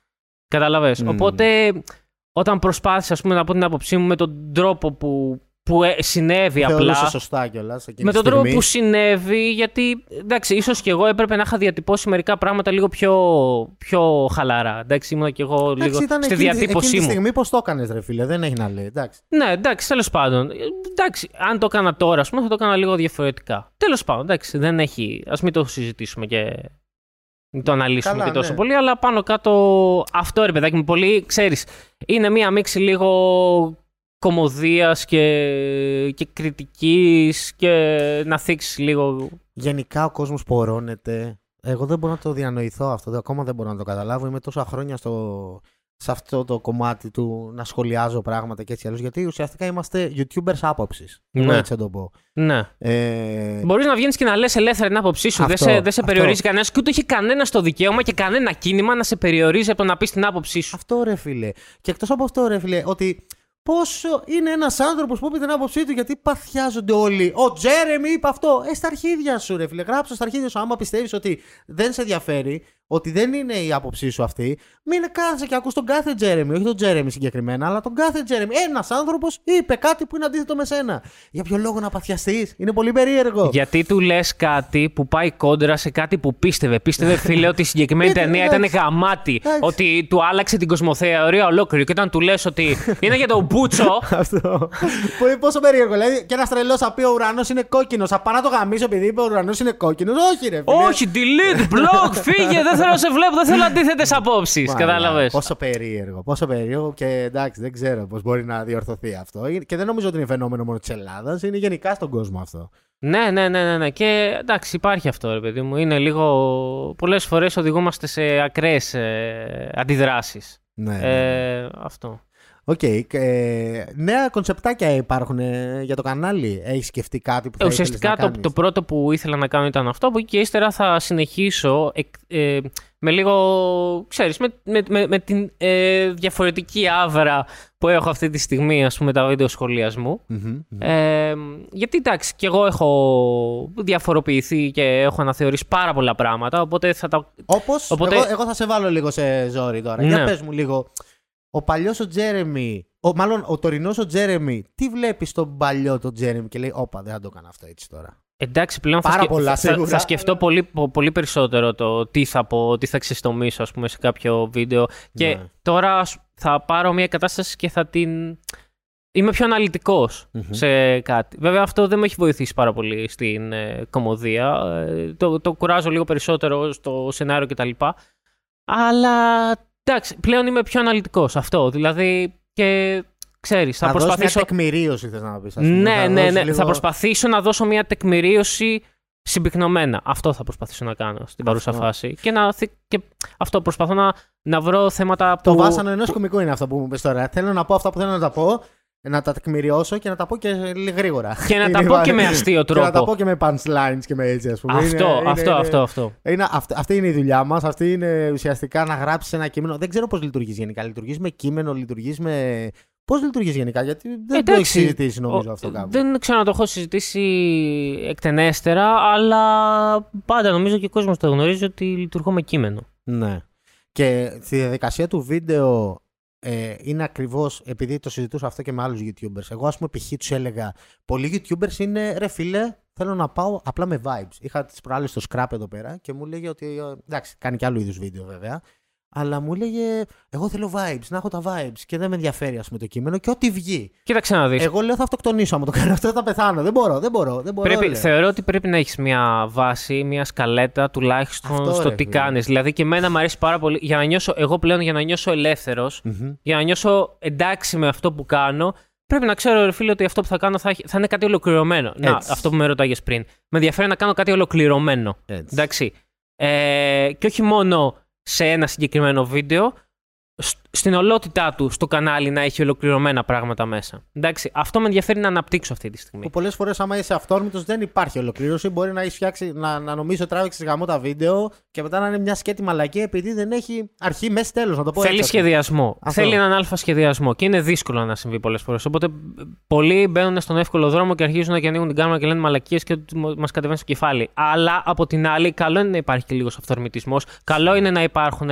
Καταλαβες. Μμ. Οπότε, όταν προσπάθησα ας πούμε, να πω την άποψή μου με τον τρόπο που, που ε, συνέβη Θεωρούσε απλά. σωστά κιόλας. Με τον τρόπο που συνέβη, γιατί εντάξει, ίσως και εγώ έπρεπε να είχα διατυπώσει μερικά πράγματα λίγο πιο, πιο χαλαρά. Εντάξει, ήμουν και εγώ λίγο στη διατύπωσή Εκείνη τη μου. στιγμή πώς το έκανες, ρε φίλε, δεν έχει να λέει. Εντάξει. Ναι, εντάξει, τέλος πάντων. Ε, Εντάξει, αν το έκανα τώρα, ας πούμε, θα το έκανα λίγο διαφορετικά. Τέλος πάντων, εντάξει, δεν έχει. Α μην το συζητήσουμε και. Μην το αναλύσουμε Καλά, και τόσο ναι. πολύ, αλλά πάνω κάτω αυτό ρε παιδάκι μου, πολύ, ξέρεις, είναι μία μίξη λίγο κομμωδίας και, και κριτικής και να θίξεις λίγο... Γενικά ο κόσμος πορώνεται. Εγώ δεν μπορώ να το διανοηθώ αυτό. Ακόμα δεν μπορώ να το καταλάβω. Είμαι τόσα χρόνια στο, σε αυτό το κομμάτι του να σχολιάζω πράγματα και έτσι αλλιώς. Γιατί ουσιαστικά είμαστε YouTubers άποψης. Ναι. Ναι. Έτσι να το πω. Ναι. Ε, Μπορείς να βγαίνεις και να λες ελεύθερα την άποψή σου. δεν Αυτό, σε, δεν σε αυτό. περιορίζει κανένας και ούτε έχει κανένα το δικαίωμα και κανένα κίνημα να σε περιορίζει από το να πεις την άποψή σου. Αυτό ρε φίλε. Και εκτός από αυτό, ρε φίλε, ότι πόσο είναι ένας άνθρωπος που είπε την άποψή του, γιατί παθιάζονται όλοι. Ο Τζέρεμι είπε αυτό. Ε, στα αρχίδια σου, ρε φίλε. Γράψω στα αρχίδια σου. Άμα πιστεύεις ότι δεν σε ενδιαφέρει, ότι δεν είναι η άποψή σου αυτή, μην κάθεσαι και ακούς τον κάθε Τζέρεμι. Όχι τον Τζέρεμι συγκεκριμένα, αλλά τον κάθε Τζέρεμι. Ένας άνθρωπος είπε κάτι που είναι αντίθετο με σένα. Για ποιο λόγο να παθιαστείς; Είναι πολύ περίεργο. Γιατί του λες κάτι που πάει κόντρα σε κάτι που πίστευε. Πίστευε, φίλε, ότι η συγκεκριμένη Ήταν- ταινία ήταν εντάξει. γαμάτη. Εντάξει. Ότι του άλλαξε την κοσμοθεωρία ολόκληρη. Και όταν του λες ότι είναι για τον Μπούτσο. Αυτό. Που είναι πόσο περίεργο. Δηλαδή, και ένας τρελός θα πει ο ουρανός είναι κόκκινος. Θα πάω να το γαμίσω επειδή είπε ο ουρανός είναι κόκκινος. Όχι, ρε φίλε. Όχι, delete, blog, φύγε. Δεν θέλω να σε βλέπω. Δεν θέλω αντίθετες απόψεις. Μάλιστα. Κατάλαβες; Πόσο περίεργο. Πόσο περίεργο και εντάξει, δεν ξέρω πώς μπορεί να διορθωθεί αυτό. Και δεν νομίζω ότι είναι φαινόμενο μόνο της Ελλάδας. Είναι γενικά στον κόσμο αυτό. Ναι, ναι, ναι, ναι, ναι. Και εντάξει, υπάρχει αυτό, ρε παιδί μου. Είναι λίγο. Πολλές φορές οδηγούμαστε σε ακραίες αντιδράσεις. Ναι. ναι. Ε, αυτό. Οκ. ε, νέα concept άκια υπάρχουν ε, για το κανάλι. Έχεις σκεφτεί κάτι που θα Ε, ήθελες ουσιαστικά να το, κάνεις; το πρώτο που ήθελα να κάνω ήταν αυτό. Από εκεί και ύστερα θα συνεχίσω εκ- ε, με λίγο, ξέρεις, με, με, με, με την ε, διαφορετική αύρα που έχω αυτή τη στιγμή, ας πούμε, τα βίντεο σχολιασμού. Μμμ, μμμ. Ε, γιατί εντάξει, και εγώ έχω διαφοροποιηθεί και έχω αναθεωρήσει πάρα πολλά πράγματα, οπότε θα τα... Όπως, Οπότε- εγώ, εγώ θα σε βάλω λίγο σε ζόρι τώρα. Ναι. Για πες μου λίγο, ο παλιός ο Τζέρεμι, ο, μάλλον ο τωρινός ο Τζέρεμι, τι βλέπεις στον παλιό τον Τζέρεμι και λέει, όπα δεν θα το κάνω αυτό έτσι τώρα. Εντάξει, πλέον θα, Πάρα σκε- πολλά, θα, σίγουρα. θα σκεφτώ πολύ, πο- πολύ περισσότερο το τι θα πω, τι θα ξεστομίσω, ας πούμε, σε κάποιο βίντεο. Και Ναι. τώρα ας- θα πάρω μια κατάσταση και θα την... Είμαι πιο αναλυτικός Μμμ. σε κάτι. Βέβαια αυτό δεν με έχει βοηθήσει πάρα πολύ στην ε, κομμωδία. Ε, το, το κουράζω λίγο περισσότερο στο σενάριο κτλ. Αλλά εντάξει, πλέον είμαι πιο αναλυτικός αυτό. Δηλαδή και ξέρεις, θα να προσπαθήσω... δώσεις μια τεκμηρίωση θες να πεις. ας πούμε. Ναι, Θα ναι, δώσεις ναι. λίγο- Θα προσπαθήσω να δώσω μια τεκμηρίωση συμπυκνωμένα. Αυτό θα προσπαθήσω να κάνω στην παρούσα Αυτό. φάση. Και, να, θυ- και αυτό προσπαθώ να, να βρω θέματα που... Το βάσανο ενός κομικού είναι αυτό που μου πες τώρα. Θέλω να πω αυτά που θέλω να τα πω, να τα τεκμηριώσω και να τα πω και λίγο γρήγορα. Και να τα Είναι πω βα- και με αστείο Και να τα τρόπο. πω και με punchlines και με έτσι, ας πούμε. Αυτό, Είναι- είναι- αυτό, είναι- αυτό, αυτό. Είναι, αυ- αυτή είναι η δουλειά μας. Αυτή είναι ουσιαστικά να γράψεις ένα κείμενο. Δεν ξέρω πώς λειτουργείς γενικά. Λειτουργείς με κείμενο, λειτουργείς με. Πώς λειτουργείς γενικά, γιατί δεν το έχεις Εντάξει, συζητήσει νομίζω Ο- αυτό κάπου. Δεν ξέρω να το έχω συζητήσει εκτενέστερα, αλλά πάντα νομίζω και ο κόσμος το γνωρίζει ότι λειτουργώ με κείμενο. Ναι. Και στη διαδικασία του βίντεο ε, είναι ακριβώς επειδή το συζητούσα αυτό και με άλλους YouTubers. Εγώ, ας πούμε, π.χ. τους έλεγα: Πολλοί YouTubers είναι ρε φίλε, θέλω να πάω απλά με vibes. Είχα τις προάλλες στο Scrap εδώ πέρα και μου λέγε ότι. ε, Εντάξει, κάνει και άλλου είδους βίντεο βέβαια. Αλλά μου έλεγε: Εγώ θέλω vibes, να έχω τα vibes και δεν με ενδιαφέρει, ας πούμε, το κείμενο και ό,τι βγει. Κοίταξε να δεις. Εγώ λέω: Θα αυτοκτονήσω άμα το κάνω αυτό, θα πεθάνω. Δεν μπορώ, δεν μπορώ. Δεν μπορώ Πρέπει, λέω. θεωρώ ότι πρέπει να έχεις μια βάση, μια σκαλέτα τουλάχιστον Αυτό, στο ρε, τι φίλε. κάνεις. Δηλαδή και εμένα μου αρέσει πάρα πολύ, για να νιώσω, εγώ πλέον για να νιώσω ελεύθερος, Μμμ. για να νιώσω εντάξει με αυτό που κάνω, πρέπει να ξέρω, ρε φίλε, ότι αυτό που θα κάνω θα, έχει- θα είναι κάτι ολοκληρωμένο. Να, Έτσι. αυτό που με ρωτάγες πριν. Με ενδιαφέρει να κάνω κάτι ολοκληρωμένο. Έτσι. Εντάξει. Ε, και όχι μόνο σε ένα συγκεκριμένο βίντεο, σ- στην ολότητά του στο κανάλι να έχει ολοκληρωμένα πράγματα μέσα. Εντάξει, αυτό με ενδιαφέρει να αναπτύξω αυτή τη στιγμή. Που πολλές φορές, άμα είσαι αυτόρμητος, δεν υπάρχει ολοκλήρωση. Μπορεί να έχεις φτιάξει, να, να νομίζω τράβηξες γαμό τα βίντεο και μετά να είναι μια σκέτη μαλακή επειδή δεν έχει αρχή, μέση, τέλος. Να το πω Θέλει έτσι. ας πούμε. σχεδιασμό. Αυτό. Θέλει έναν αλφα σχεδιασμό και είναι δύσκολο να συμβεί πολλές φορές. Οπότε ε, πολλοί μπαίνουν στον εύκολο δρόμο και αρχίζουν και ανοίγουν την κάμερα και λένε μαλακίες και μας κατεβαίνει στο κεφάλι. Αλλά από την άλλη, καλό είναι να υπάρχει και λίγος αυθορμητισμό. Καλό είναι να υπάρχουν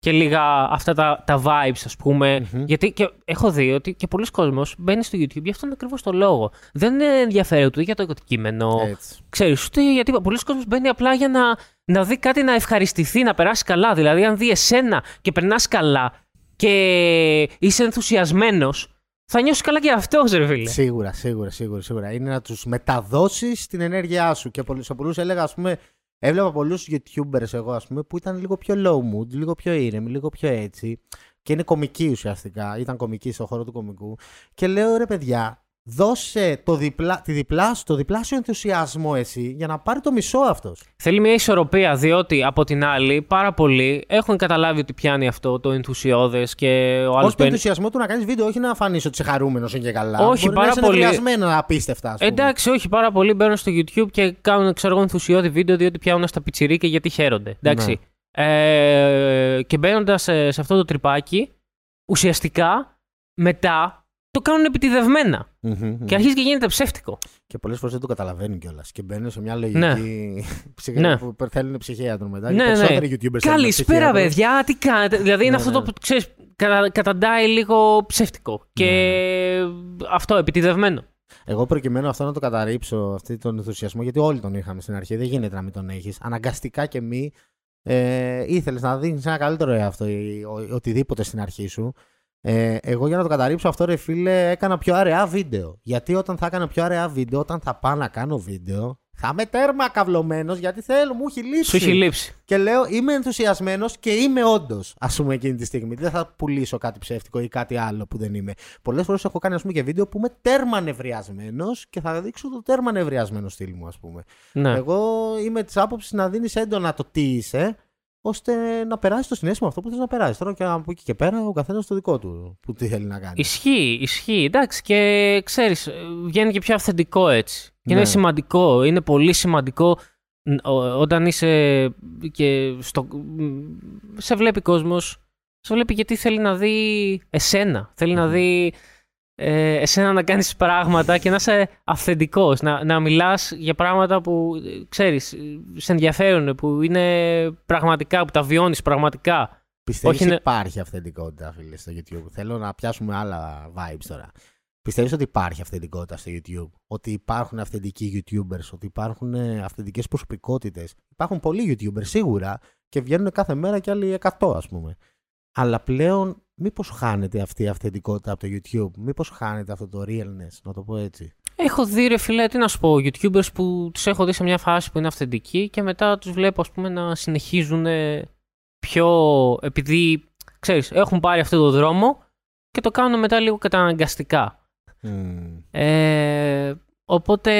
και λίγα αυτά τα, τα vibes, ας πούμε. Μμμ. Γιατί και έχω δει ότι και πολλοί κόσμος μπαίνει στο YouTube για αυτόν ακριβώς το λόγο. Δεν ενδιαφέρεται ούτε για το κείμενο. Έτσι. Ξέρεις, ούτε γιατί πολλοί κόσμος μπαίνει απλά για να, να δει κάτι να ευχαριστηθεί, να περάσει καλά. Δηλαδή, αν δει εσένα και περνάς καλά και είσαι ενθουσιασμένος, θα νιώσεις καλά και αυτός, ρε φίλε. Σίγουρα, σίγουρα, σίγουρα, σίγουρα. Είναι να τους μεταδώσεις την ενέργειά σου. Και πολλού- σε πολλούς έλεγα, ας πούμε, έβλεπα πολλούς YouTubers εγώ, ας πούμε, που ήταν λίγο πιο low mood, λίγο πιο ήρεμοι, λίγο πιο έτσι. Και είναι κομικοί ουσιαστικά. Ήταν κομικοί στον χώρο του κομικού. Και λέω, ρε παιδιά, δώσε το διπλά, τη διπλάσιο, το διπλάσιο ενθουσιασμό εσύ για να πάρει το μισό αυτός. Θέλει μια ισορροπία, διότι από την άλλη, πάρα πολλοί έχουν καταλάβει ότι πιάνει αυτό το ενθουσιώδες και ο άλλος Όχι το μπαίνει. ενθουσιασμό του να κάνεις βίντεο, όχι να φανείς ότι είσαι χαρούμενος και καλά. Όχι, Μπορεί πάρα να είσαι πολύ. νευριασμένο απίστευτα. ας πούμε. Εντάξει, όχι, πάρα πολλοί μπαίνουν στο YouTube και κάνουν ξέρω εγώ, ενθουσιώδη βίντεο διότι πιάνουν στα πιτσιρίκια γιατί χαίρονται. Εντάξει. Ε, και μπαίνοντας σε, σε αυτό το τρυπάκι, ουσιαστικά μετά το κάνουν επιτιδευμένα. Μμμ, μμμ. Και αρχίζει και γίνεται ψεύτικο. Και πολλές φορές δεν το καταλαβαίνουν κιόλας. Και μπαίνουν σε μια λογική. Ναι. ψυχα... Ναι. που θέλουν ψυχίατρο μετά. Ναι, Οι ναι. περισσότεροι YouTubers θέλουν Καλησπέρα, ψυχίατρο. παιδιά, τι κάνετε; Δηλαδή είναι Ναι, αυτό ναι. το που ξέρεις, κατα, καταντάει λίγο ψεύτικο. Και αυτό επιτιδευμένο. Εγώ προκειμένου αυτό να το καταρρύψω, αυτή τον ενθουσιασμό, γιατί όλοι τον είχαμε στην αρχή, δεν γίνεται να μην τον έχεις. Αναγκαστικά και μη ε, ήθελες να δίνεις ένα καλύτερο εαυτό ή ο- οτιδήποτε στην αρχή σου. Ε, εγώ για να το καταρρύψω αυτό, ρε φίλε, έκανα πιο αραιά βίντεο. Γιατί όταν θα έκανα πιο αραιά βίντεο, όταν θα πάω να κάνω βίντεο, θα είμαι τέρμα καυλωμένος γιατί θέλω, μου έχει λείψει. Σου έχει λείψει. Και λέω είμαι ενθουσιασμένος και είμαι όντως, ας πούμε, εκείνη τη στιγμή. Δεν θα πουλήσω κάτι ψεύτικο ή κάτι άλλο που δεν είμαι. Πολλές φορές έχω κάνει ας πούμε, και βίντεο που είμαι τέρμα νευριασμένος και θα δείξω το τέρμα νευριασμένο στυλ μου, ας πούμε. Ναι. Εγώ είμαι της άποψης να δίνεις έντονα το τι είσαι, ώστε να περάσει το συνέστημα αυτό που θες να περάσει. Τώρα και από εκεί και πέρα ο καθένας το δικό του που τι θέλει να κάνει. Ισχύει, ισχύει. Εντάξει, και ξέρεις, βγαίνει και πιο αυθεντικό έτσι. Και Ναι. είναι σημαντικό, είναι πολύ σημαντικό ν- ο- όταν είσαι και στο, σε βλέπει κόσμος, σε βλέπει γιατί θέλει να δει εσένα. Θέλει να Μμμ. δει ε, εσένα να κάνεις πράγματα και να είσαι αυθεντικός. Να, να μιλάς για πράγματα που, ε, ξέρεις, ε, σε ενδιαφέρουν, που είναι πραγματικά, που τα βιώνεις πραγματικά. Πιστεύεις Όχι, ότι ναι. υπάρχει αυθεντικότητα, φίλε, στο YouTube; Θέλω να πιάσουμε άλλα vibes τώρα. Πιστεύεις ότι υπάρχει αυθεντικότητα στο YouTube; Ότι υπάρχουν αυθεντικοί YouTubers, ότι υπάρχουν ε, αυθεντικές προσωπικότητες; Υπάρχουν πολλοί YouTubers σίγουρα και βγαίνουν κάθε μέρα και άλλοι 100 ας πούμε. Αλλά πλέον μήπως χάνεται αυτή η αυθεντικότητα από το YouTube; Μήπως χάνεται αυτό το realness, να το πω έτσι; Έχω δει, ρε φίλε, τι να σου πω, YouTubers που τους έχω δει σε μια φάση που είναι αυθεντικοί και μετά τους βλέπω, ας πούμε, να συνεχίζουν ε, πιο... επειδή, ξέρεις, έχουν πάρει αυτό το δρόμο και το κάνουν μετά λίγο καταναγκαστικά. Μμμ. Ε, οπότε,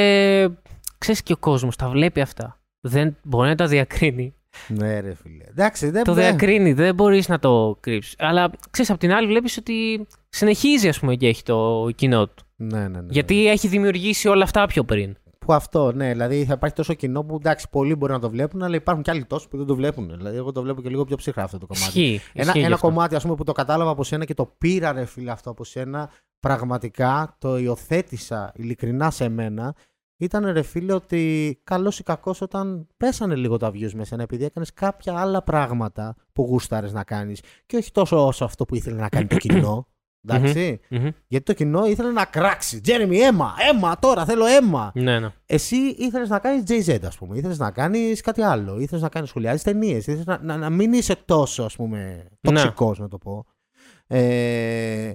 ξέρεις και ο κόσμος τα βλέπει αυτά. Δεν μπορεί να τα διακρίνει. Ναι ρε φίλε. Εντάξει, δεν Το δεν- διακρίνει, δεν μπορείς να το κρύψεις. Αλλά, ξέρεις, απ' την άλλη βλέπεις ότι συνεχίζει, ας πούμε, και έχει το κοινό του. Ναι, ναι, ναι. Γιατί έχει δημιουργήσει όλα αυτά πιο πριν. Που αυτό, ναι. Δηλαδή θα υπάρχει τόσο κοινό που εντάξει, πολλοί μπορεί να το βλέπουν, αλλά υπάρχουν και άλλοι τόσοι που δεν το βλέπουν. Δηλαδή, εγώ το βλέπω και λίγο πιο ψυχρά αυτό το κομμάτι. Ισχύει. Ένα, ισχύει γι' ένα αυτό. κομμάτι, ας πούμε, που το κατάλαβα από σένα και το πήρα, ρε φίλε, αυτό από σένα, πραγματικά το υιοθέτησα ειλικρινά σε μένα. Ήταν ρε φίλε ότι καλός ή κακός όταν πέσανε λίγο τα views με σένα επειδή έκανες κάποια άλλα πράγματα που γούσταρες να κάνεις και όχι τόσο όσο αυτό που ήθελε να κάνει το κοινό. Εντάξει. Μμμ. Γιατί το κοινό ήθελε να κράξει. Τζέρεμι, αίμα, αίμα τώρα, θέλω αίμα. Ναι, ναι. Εσύ ήθελες να κάνεις JZ, ας πούμε. Ήθελες να κάνεις κάτι άλλο. Ήθελες να κάνεις σχολιάζει ταινίες. Ήθελες να, να, να μην είσαι τόσο, ας πούμε, τοξικός, να το πω. Ε,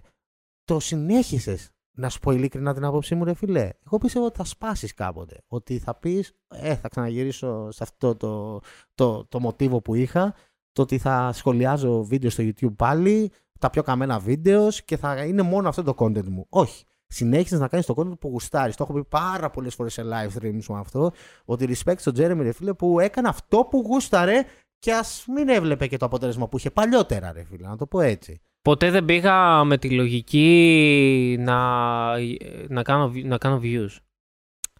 το συνέχισες. Να σου πω ειλικρινά την άποψή μου, ρε φιλέ. Εγώ πίστευα ότι θα σπάσεις κάποτε. Ότι θα πεις, Ε, θα ξαναγυρίσω σε αυτό το, το, το μοτίβο που είχα. Το ότι θα σχολιάζω βίντεο στο YouTube πάλι. Τα πιο καμένα βίντεος και θα είναι μόνο αυτό το content μου. Όχι. Συνέχισες να κάνεις το content που γουστάρεις. Το έχω πει πάρα πολλές φορές σε live streams μου αυτό. Ότι respect στον Jeremy, ρε φίλε, που έκανε αυτό που γούσταρε και ας μην έβλεπε και το αποτέλεσμα που είχε παλιότερα, ρε φίλε. Να το πω έτσι. Ποτέ δεν πήγα με τη λογική να, να, κάνω, να κάνω views.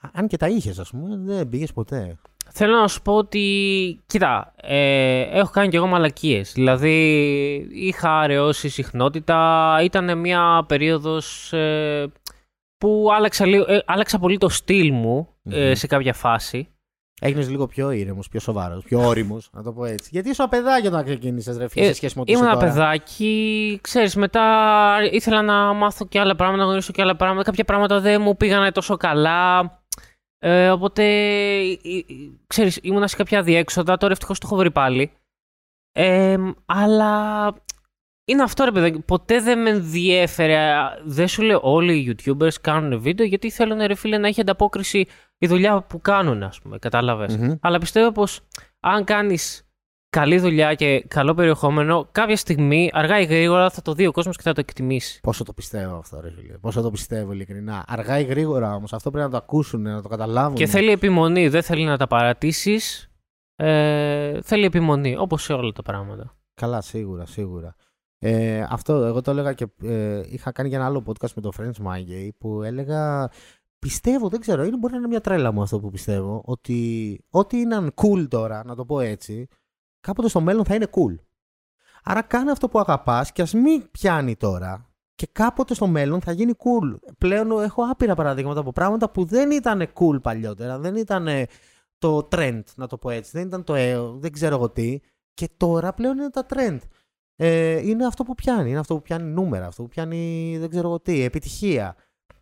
Α- Αν και τα είχες, ας πούμε, δεν πήγες ποτέ. Θέλω να σου πω ότι, κοίτα, ε, έχω κάνει κι εγώ μαλακίες. Δηλαδή, είχα αραιώσει συχνότητα, ήταν μια περίοδος ε, που άλλαξα, λίγο, ε, άλλαξα πολύ το στυλ μου ε, Μμμ. σε κάποια φάση. Έγινες λίγο πιο ήρεμος, πιο σοβαρός, πιο όριμος, να το πω έτσι. Γιατί ήσουν παιδάκι όταν ξεκίνησες, ρε φίλε, Ε, σε σχέση με ότι Ήμουν είσαι ένα τώρα; παιδάκι, ξέρεις, μετά ήθελα να μάθω και άλλα πράγματα, να γνωρίσω και άλλα πράγματα. Κάποια πράγματα δεν μου πήγανε τόσο καλά. Ε, οπότε, ε, ε, ξέρεις, ήμουνα σε κάποια διέξοδα, τώρα ευτυχώς το έχω βρει πάλι. Ε, αλλά είναι αυτό ρε παιδάκι, ποτέ δεν με ενδιέφερε. Δεν σου λέω όλοι οι YouTubers κάνουν βίντεο γιατί θέλουν ρε φίλε να έχει ανταπόκριση η δουλειά που κάνουν, ας πούμε, κατάλαβες. Μμμ. Αλλά πιστεύω πως αν κάνεις καλή δουλειά και καλό περιεχόμενο, κάποια στιγμή, αργά ή γρήγορα, θα το δει ο κόσμος και θα το εκτιμήσει. Πόσο το πιστεύω αυτό, ρε φίλε. Πόσο το πιστεύω, ειλικρινά. Αργά ή γρήγορα όμως, αυτό πρέπει να το ακούσουν, να το καταλάβουν. Και θέλει επιμονή, δεν θέλει να τα παρατήσεις. Ε, θέλει επιμονή, όπως σε όλα τα πράγματα. Καλά, σίγουρα, σίγουρα. Ε, αυτό, εγώ το έλεγα και ε, είχα κάνει και ένα άλλο podcast με το Friends My Gay που έλεγα. Πιστεύω, δεν ξέρω, είναι, μπορεί να είναι μια τρέλα μου αυτό που πιστεύω, ότι ό,τι είναι cool τώρα, να το πω έτσι, κάποτε στο μέλλον θα είναι cool. Άρα κάνε αυτό που αγαπάς και ας μην πιάνει τώρα και κάποτε στο μέλλον θα γίνει cool. Πλέον έχω άπειρα παραδείγματα από πράγματα που δεν ήταν cool παλιότερα, δεν ήταν το trend, να το πω έτσι, δεν ήταν το ε, δεν ξέρω εγώ τι και τώρα πλέον είναι τα trend. Ε, είναι αυτό που πιάνει, είναι αυτό που πιάνει νούμερα, αυτό που πιάνει δεν ξέρω εγώ τι, επιτυχία.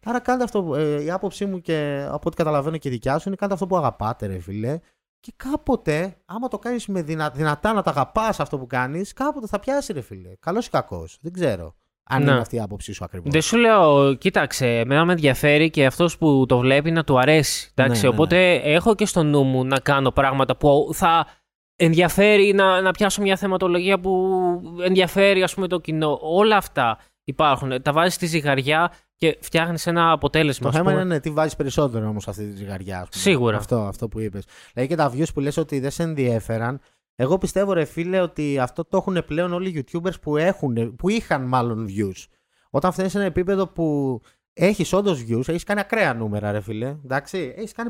Άρα κάντε αυτό, ε, η άποψή μου και από ό,τι καταλαβαίνω και η δικιά σου είναι κάντε αυτό που αγαπάτε ρε φίλε και κάποτε, άμα το κάνεις με δυνα, δυνατά να τα αγαπάς αυτό που κάνεις, κάποτε θα πιάσει ρε φίλε. Καλός ή κακός, δεν ξέρω. Αν Ναι. είναι αυτή η άποψή σου ακριβώς. Δεν σου λέω, κοίταξε, εμένα με ενδιαφέρει και αυτός που το βλέπει να του αρέσει. Εντάξει, Ναι, ναι, οπότε έχω και στο νου μου να κάνω πράγματα που θα ενδιαφέρει να, να πιάσω μια θεματολογία που ενδιαφέρει ας πούμε το κοινό. Όλα αυτά υπάρχουν. Τα βάζεις στη ζυγαριά και φτιάχνεις ένα αποτέλεσμα. Το ας θέμα πούμε. είναι ναι, τι βάζεις περισσότερο όμως αυτή τη ζυγαριά. ας πούμε. Σίγουρα. Αυτό, αυτό που είπες. Δηλαδή και τα views που λες ότι δεν σε ενδιέφεραν. Εγώ πιστεύω, ρε φίλε, ότι αυτό το έχουν πλέον όλοι οι YouTubers που, έχουν, που είχαν μάλλον views. Όταν φτάνεις σε ένα επίπεδο που έχεις όντως views, έχεις κάνει ακραία νούμερα, ρε φίλε. Εντάξει, έχεις κάνει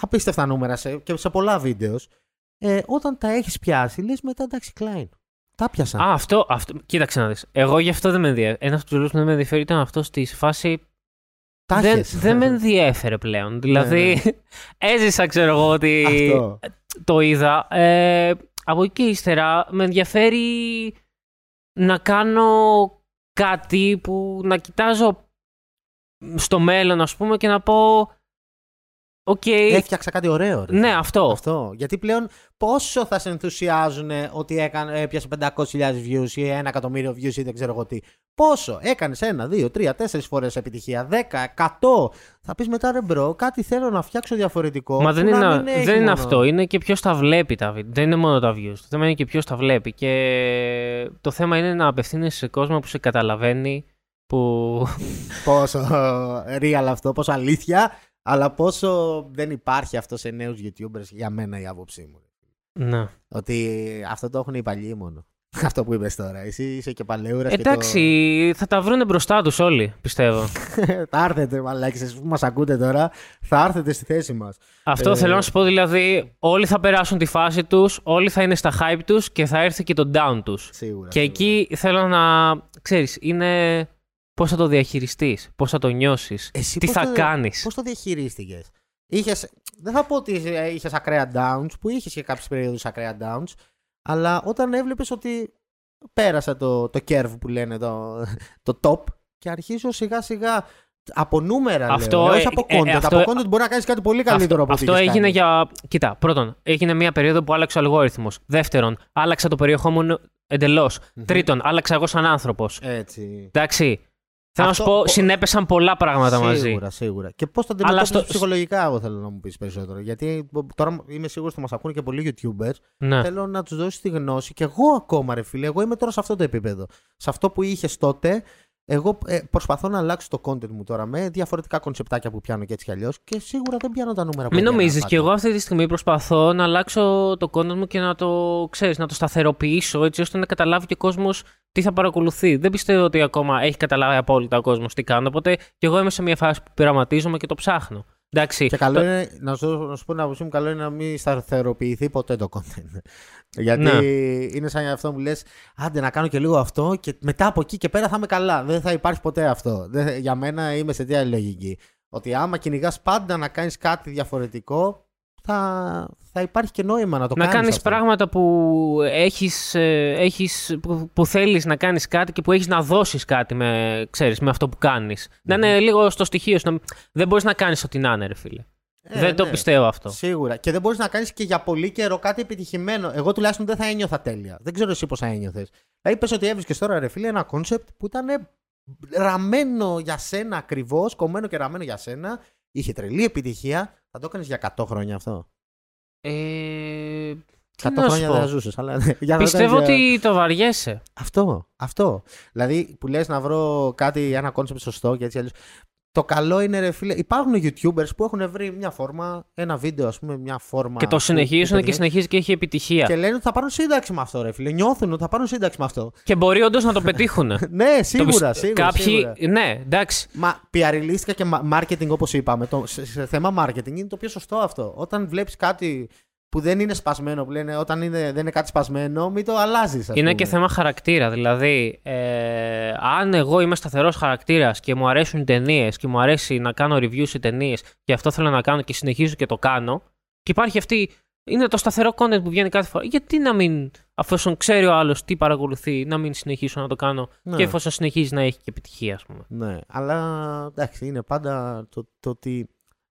απίστευτα νούμερα σε, και σε πολλά βίντεος. Ε, όταν τα έχεις πιάσει, λες μετά εντάξει, Klein. Τα πιάσα. Α, αυτό, αυτό. Κοίταξε να δεις. Εγώ γι' αυτό δεν με ενδιαφέρει. Ένας από τους λόγους που δεν με ενδιαφέρει ήταν αυτός στη φάση. Τα Δεν, έχεις. δεν με ενδιέφερε πλέον. Δηλαδή, έζησα, ξέρω εγώ, ότι Αυτό. το είδα. Ε, από εκεί και ύστερα με ενδιαφέρει να κάνω κάτι που να κοιτάζω στο μέλλον, ας πούμε, και να πω Οκ, Έφτιαξα κάτι ωραίο. ρε. ναι, αυτό. Αυτό. Γιατί πλέον πόσο θα σε ενθουσιάζουν ότι έκανε, έπιασε 500.000 views ή ένα εκατομμύριο views ή δεν ξέρω εγώ τι. Πόσο. Έκανες ένα, δύο, τρία, τέσσερις φορές επιτυχία. Δέκα, εκατό. Θα πεις μετά ρε bro, κάτι θέλω να φτιάξω διαφορετικό. Μα δεν που είναι, να να- μην έχει δεν είναι μόνο- αυτό. Είναι και ποιος τα βλέπει τα βίντεο. Δεν είναι μόνο τα views. Το θέμα είναι και ποιος τα βλέπει. Και το θέμα είναι να απευθύνει σε κόσμο που σε καταλαβαίνει. Που. Πόσο real αυτό, πόσο αλήθεια, αλλά πόσο δεν υπάρχει αυτό σε νέους YouTubers για μένα η άποψή μου. ναι. Ότι αυτό το έχουν οι παλιοί μόνο. Αυτό που είπες τώρα. Εσύ είσαι και παλαιούρας. Εντάξει, θα τα βρουν μπροστά τους όλοι, πιστεύω. θα έρθετε, μαλάκι, εσείς που μας ακούτε τώρα, θα έρθετε στη θέση μας. Αυτό Ε, θέλω να σου πω δηλαδή. Όλοι θα περάσουν τη φάση τους, όλοι θα είναι στα hype τους και θα έρθει και το down τους. Σίγουρα. Και σίγουρα. εκεί θέλω να. ξέρεις, είναι πώς θα το διαχειριστείς, πώς θα το νιώσεις, Εσύ τι πώς θα το- κάνεις; Πώς το διαχειρίστηκες; Είχες, δεν θα πω ότι είχες ακραία downs, που είχες και κάποιες περίοδους ακραία downs, αλλά όταν έβλεπες ότι πέρασε το, το curve που λένε, το, το top, και αρχίζω σιγά σιγά από νούμερα Αυτό, λέω, ε, όχι από ε, content. ε, αυτό- από content μπορεί να κάνεις κάτι πολύ καλύτερο από ό,τι Αυτό είχες έγινε κάνει. για. Κοίτα, πρώτον, έγινε μια περίοδο που άλλαξε ο αλγόριθμος. Δεύτερον, άλλαξα το περιεχόμενο εντελώς. Τρίτον, άλλαξα εγώ σαν άνθρωπος. Έτσι. Εντάξει. Θέλω Αυτό- να σου πω, πο- συνέπεσαν πολλά πράγματα μαζί. Σίγουρα, σίγουρα. Και πώς το Αλλά αντιμετώπισε στο- ψυχολογικά, εγώ θέλω να μου πεις περισσότερο. Γιατί τώρα είμαι σίγουρος ότι μας ακούνε και πολλοί YouTubers. Ναι. Θέλω να τους δώσεις τη γνώση. Και εγώ ακόμα, ρε φίλε, εγώ είμαι τώρα σε αυτό το επίπεδο. Σε αυτό που είχες τότε, εγώ ε, προσπαθώ να αλλάξω το content μου τώρα με διαφορετικά κονσεπτάκια που πιάνω και έτσι κι αλλιώς. Και σίγουρα δεν πιάνω τα νούμερα που Μην έπιανα νομίζεις, πάντα. και εγώ αυτή τη στιγμή προσπαθώ να αλλάξω το content μου και να το ξέρεις, να το σταθεροποιήσω έτσι ώστε να καταλάβει και ο κόσμος τι θα παρακολουθεί. Δεν πιστεύω ότι ακόμα έχει καταλάβει απόλυτα ο κόσμος τι κάνω. Οπότε και εγώ είμαι σε μια φάση που πειραματίζομαι και το ψάχνω. Εντάξει. Και καλό το- είναι, να σου, να σου πω την άποψή μου, καλό είναι να μην σταθεροποιηθεί ποτέ το content. Γιατί Ναι. είναι σαν αυτό που λες, άντε να κάνω και λίγο αυτό και μετά από εκεί και πέρα θα είμαι καλά. Δεν θα υπάρχει ποτέ αυτό. Δεν, για μένα είμαι σε τι άλλη λογική. Ότι άμα κυνηγάς πάντα να κάνεις κάτι διαφορετικό, θα, θα υπάρχει και νόημα να το να κάνεις κάνεις αυτό. πράγματα που, έχεις, ε, έχεις, που, που θέλεις να κάνεις κάτι και που έχεις να δώσεις κάτι με, ξέρεις, με αυτό που κάνεις. Να είναι λίγο στο στοιχείο σου. να- Δεν μπορείς να κάνεις ό,τι να είναι, ρε φίλε. Ε, δεν το ναι. πιστεύω αυτό. Σίγουρα. Και δεν μπορείς να κάνεις και για πολύ καιρό κάτι επιτυχημένο. Εγώ τουλάχιστον δεν θα ένιωθα τέλεια. Δεν ξέρω εσύ πώς θα ένιωθες. Δηλαδή, πες ότι έβρισκες τώρα, ρε φίλε, ένα concept που ήταν ραμμένο για σένα ακριβώς, κομμένο και ραμμένο για σένα. Είχε τρελή επιτυχία. Θα το έκανες για 100 χρόνια αυτό. Ε, 100 τι να σου χρόνια πω. δεν θα ζούσες. Αλλά ναι, για να το Πιστεύω κάνεις για- ότι το βαριέσαι. Αυτό. Αυτό. Δηλαδή που λες να βρω κάτι, ένα concept σωστό και έτσι αλλιώς. Το καλό είναι, ρε φίλε, υπάρχουν YouTubers που έχουν βρει μια φόρμα, ένα βίντεο, ας πούμε, μια φόρμα. Και το που- που συνεχίζουν και πετυχαίνει. συνεχίζει και έχει επιτυχία. Και λένε ότι θα πάρουν σύνταξη με αυτό, ρε φίλε. Νιώθουν ότι θα πάρουν σύνταξη με αυτό. Και μπορεί όντως να το πετύχουν. ναι, σίγουρα, Το σίγουρα. Κάποιοι, σίγουρα. ναι, εντάξει. Μα πιαριλίστικα και μα- marketing, όπως είπαμε, το, σε, σε θέμα marketing είναι το πιο σωστό αυτό. Όταν βλέπεις κάτι που δεν είναι σπασμένο, που λένε όταν είναι, δεν είναι κάτι σπασμένο, μην το αλλάζεις. Είναι και θέμα χαρακτήρα. Δηλαδή, ε, αν εγώ είμαι σταθερός χαρακτήρας και μου αρέσουν οι ταινίες και μου αρέσει να κάνω reviews σε ταινίες και αυτό θέλω να κάνω και συνεχίζω και το κάνω, και υπάρχει αυτή. Είναι το σταθερό content που βγαίνει κάθε φορά. Γιατί να μην, αφού ξέρει ο άλλος τι παρακολουθεί, να μην συνεχίσω να το κάνω Ναι. και εφόσον συνεχίζει να έχει και επιτυχία, ας πούμε. Ναι, αλλά εντάξει, είναι πάντα το, το ότι.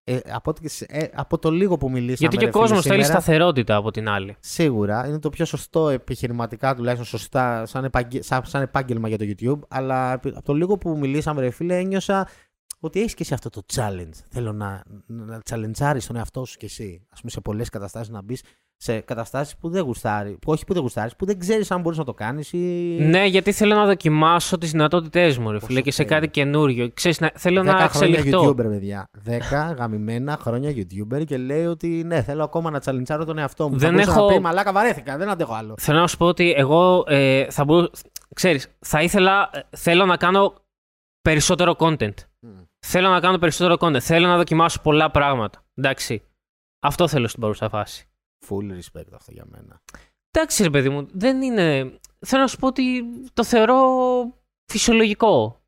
Ε, από, ό,τι και σε- ε, από το λίγο που μιλήσαμε. Γιατί και ο ρε φίλε, κόσμος θέλει σήμερα, σταθερότητα από την άλλη. Σίγουρα είναι το πιο σωστό επιχειρηματικά, τουλάχιστον σωστά, σαν, επαγγε- σαν, σαν επάγγελμα για το YouTube. Αλλά επί- από το λίγο που μιλήσαμε, ρε φίλε, ένιωσα ότι έχεις και εσύ αυτό το challenge. Θέλω να, να challenge τον εαυτό σου κι εσύ. Α πούμε, σε πολλές καταστάσεις να μπεις σε καταστάσεις που δεν γουστάρει. Που όχι που δεν γουστάρεις, που δεν ξέρεις αν μπορείς να το κάνεις ή. Ναι, γιατί θέλω να δοκιμάσω τις δυνατότητές μου, ρε Πόσο φίλε, και σε τέλειο. κάτι καινούριο. Ξέρεις, να, θέλω 10 να χρόνια εξελιχθώ. YouTuber, παιδιά. 10 γαμημένα χρόνια YouTuber και λέει ότι ναι, θέλω ακόμα να τσαλιντσάρω τον εαυτό μου. Δεν θα μπορούσε έχω- να πει μαλάκα, βαρέθηκα, δεν αντέχω άλλο. Θέλω να σου πω ότι εγώ ε, θα μπορούσα. Ξέρεις, θα ήθελα. ε, Θέλω να κάνω περισσότερο content. Θέλω να κάνω περισσότερο content. Θέλω να δοκιμάσω πολλά πράγματα. Εντάξει. Αυτό θέλω στην παρούσα φάση. Full respect αυτό για μένα. Εντάξει, ρε παιδί μου, δεν είναι. Θέλω να σου πω ότι το θεωρώ φυσιολογικό.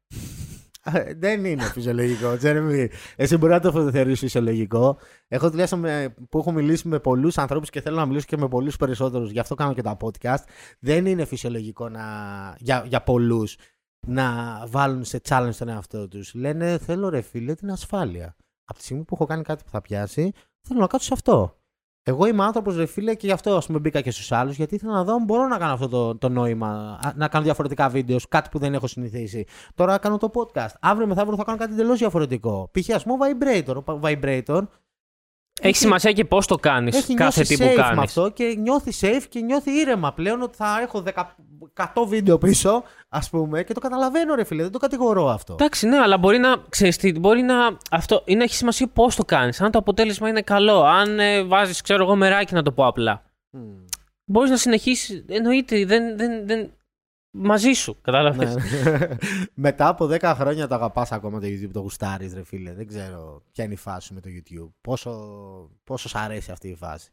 Ε, Δεν είναι φυσιολογικό, Τζέρεμι. Εσύ μπορεί να το θεωρείς φυσιολογικό. Έχω τουλάχιστον με, που έχω μιλήσει με πολλούς ανθρώπους και θέλω να μιλήσω και με πολλούς περισσότερους, γι' αυτό κάνω και τα podcast. Δεν είναι φυσιολογικό να, για, για πολλούς να βάλουν σε challenge τον εαυτό τους. Λένε, θέλω ρε φίλε την ασφάλεια. Από τη στιγμή που έχω κάνει κάτι που θα πιάσει, θέλω να κάτσω σε αυτό. Εγώ είμαι άνθρωπος, ρε φίλε, και γι' αυτό ας πούμε, μπήκα και στους άλλους, γιατί ήθελα να δω αν μπορώ να κάνω αυτό το, το νόημα, α, να κάνω διαφορετικά βίντεος, κάτι που δεν έχω συνηθίσει. Τώρα κάνω το podcast. Αύριο μεθαύριο θα κάνω κάτι εντελώς διαφορετικό. Π.χ. ας πούμε vibrator. Ο vibrator Έχει σημασία και πώς το κάνεις έχει κάθε νιώσει τι που safe με κάνεις. αυτό και νιώθει safe και νιώθει ήρεμα πλέον ότι θα έχω 10 100 βίντεο πίσω, ας πούμε, και το καταλαβαίνω, ρε φίλε, δεν το κατηγορώ αυτό. Εντάξει, ναι, αλλά μπορεί να. Ξέρεις τι, μπορεί να. Αυτό είναι, έχει σημασία πώς το κάνεις. Αν το αποτέλεσμα είναι καλό, αν ε, βάζεις, ξέρω εγώ, μεράκι να το πω απλά. Μμ. Μπορείς να συνεχίσεις. Εννοείται, δεν, δεν, δεν, μαζί σου. Κατάλαβες; Ναι. Μετά από 10 χρόνια το αγαπάς ακόμα το YouTube, το γουστάρεις, ρε φίλε. Δεν ξέρω ποια είναι η φάση σου με το YouTube. Πόσο, πόσο σ' αρέσει αυτή η φάση.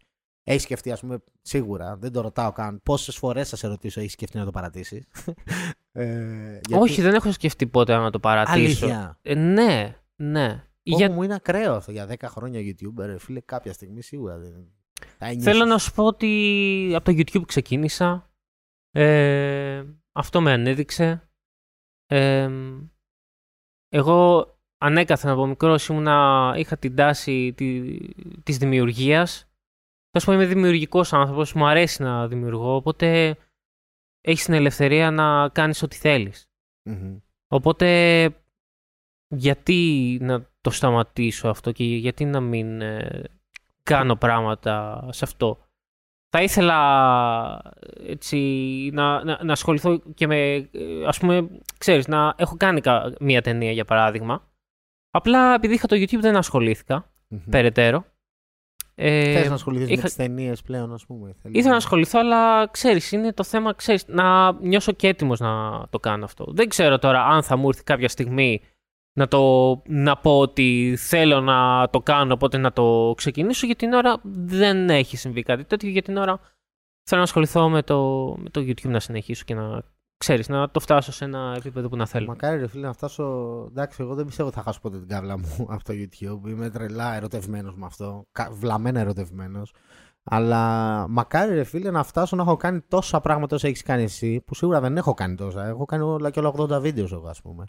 Έχεις σκεφτεί, ας πούμε, σίγουρα, δεν το ρωτάω καν. Πόσες φορές θα σε ρωτήσω, έχεις σκεφτεί να το παρατήσεις; ε, γιατί- Όχι, δεν έχω σκεφτεί ποτέ να το παρατήσω. Αλήθεια. Ε, ναι, ναι. Για... Για... μου είναι ακραίο αυτό για 10 χρόνια YouTuber, ρε φίλε, κάποια στιγμή σίγουρα δεν. Θα ένιωσες. Θέλω να σου πω ότι από το YouTube ξεκίνησα. Ε, αυτό με ανέδειξε. Ε, εγώ ανέκαθεν από μικρός ήμουνα, είχα την τάση τη, της δημιουργίας. Θα σου πω είμαι δημιουργικός άνθρωπος, μου αρέσει να δημιουργώ, οπότε έχεις την ελευθερία να κάνεις ό,τι θέλεις. Μμμ. Οπότε γιατί να το σταματήσω αυτό και γιατί να μην ε, κάνω πράγματα σε αυτό; Θα ήθελα έτσι να, να, να ασχοληθώ και με, ε, ας πούμε, ξέρεις, να έχω κάνει κα- μία ταινία για παράδειγμα. Απλά επειδή είχα το YouTube δεν ασχολήθηκα Μμμ. περαιτέρω. Ε, Θες να ασχοληθείς είχα- με τις ταινίες πλέον, ας πούμε. θέλεις Ήθελα να ασχοληθώ, αλλά ξέρεις, είναι το θέμα, ξέρεις, να νιώσω και έτοιμος να το κάνω αυτό. Δεν ξέρω τώρα αν θα μου έρθει κάποια στιγμή να, το, να πω ότι θέλω να το κάνω, οπότε να το ξεκινήσω. Για την ώρα δεν έχει συμβεί κάτι τέτοιο. Για την ώρα θέλω να ασχοληθώ με το, με το YouTube να συνεχίσω και να ξέρεις, να το φτάσω σε ένα επίπεδο που να θέλω. Μακάρι ρε φίλε να φτάσω. Εντάξει, εγώ δεν πιστεύω ότι θα χάσω ποτέ την κάβλα μου από το YouTube. Είμαι τρελά ερωτευμένος με αυτό. Κα- Βλαμμένα ερωτευμένος. Αλλά μακάρι ρε φίλε να φτάσω να έχω κάνει τόσα πράγματα όσα έχεις κάνει εσύ, που σίγουρα δεν έχω κάνει τόσα. Έχω κάνει όλα και όλα 80 βίντεος εγώ, ας πούμε.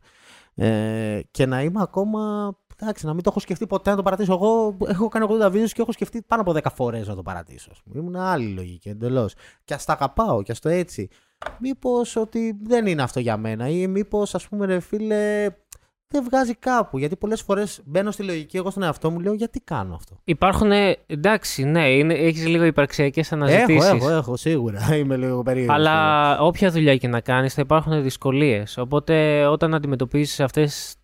Ε, και να είμαι ακόμα. Εντάξει, να μην το έχω σκεφτεί ποτέ να το παρατήσω. Εγώ έχω κάνει 80 βίντεος και έχω σκεφτεί πάνω από 10 φορές να το παρατήσω. ας πούμε. Ήμουν άλλη λογική εντελώς. Και ας τα αγαπάω και ας το έτσι. Μήπως ότι δεν είναι αυτό για μένα, ή μήπως ας πούμε, ρε φίλε, δεν βγάζει κάπου. Γιατί πολλές φορές μπαίνω στη λογική, εγώ στον εαυτό μου λέω, γιατί κάνω αυτό; Υπάρχουν, εντάξει, ναι, είναι, έχεις λίγο υπαρξιακές Έχω, αναζητήσεις. έχω, έχω, σίγουρα. Είμαι λίγο περίεργος. Αλλά όποια δουλειά και να κάνεις θα υπάρχουν δυσκολίες. Οπότε όταν αντιμετωπίζεις αυτές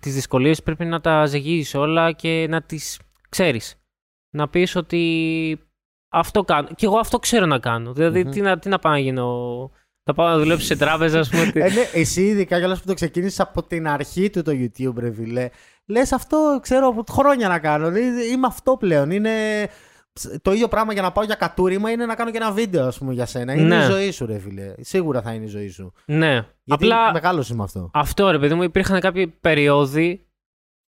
τις δυσκολίες πρέπει να τα ζυγίζεις όλα και να τις ξέρεις. Να πεις ότι αυτό κάνω. Και εγώ αυτό ξέρω να κάνω. Δηλαδή Μμμ. τι, να, τι να πάω να γίνω... Θα πάω να δουλέψω σε τράπεζα, ας πούμε. ότι- Ε, ναι, εσύ ειδικά κιόλας που το ξεκίνησες από την αρχή του το YouTube, ρε φίλε. Λες αυτό ξέρω από χρόνια να κάνω. Δηλαδή, Είμαι αυτό πλέον. Είναι το ίδιο πράγμα για να πάω για κατούριμα είναι να κάνω και ένα βίντεο, ας πούμε, για σένα. Είναι Ναι. η ζωή σου, ρε φίλε. Σίγουρα θα είναι η ζωή σου. ναι. Γιατί Απλά μεγάλος είμαι αυτό. αυτό ρε παιδί μου υπήρχαν κάποιοι περίοδοι,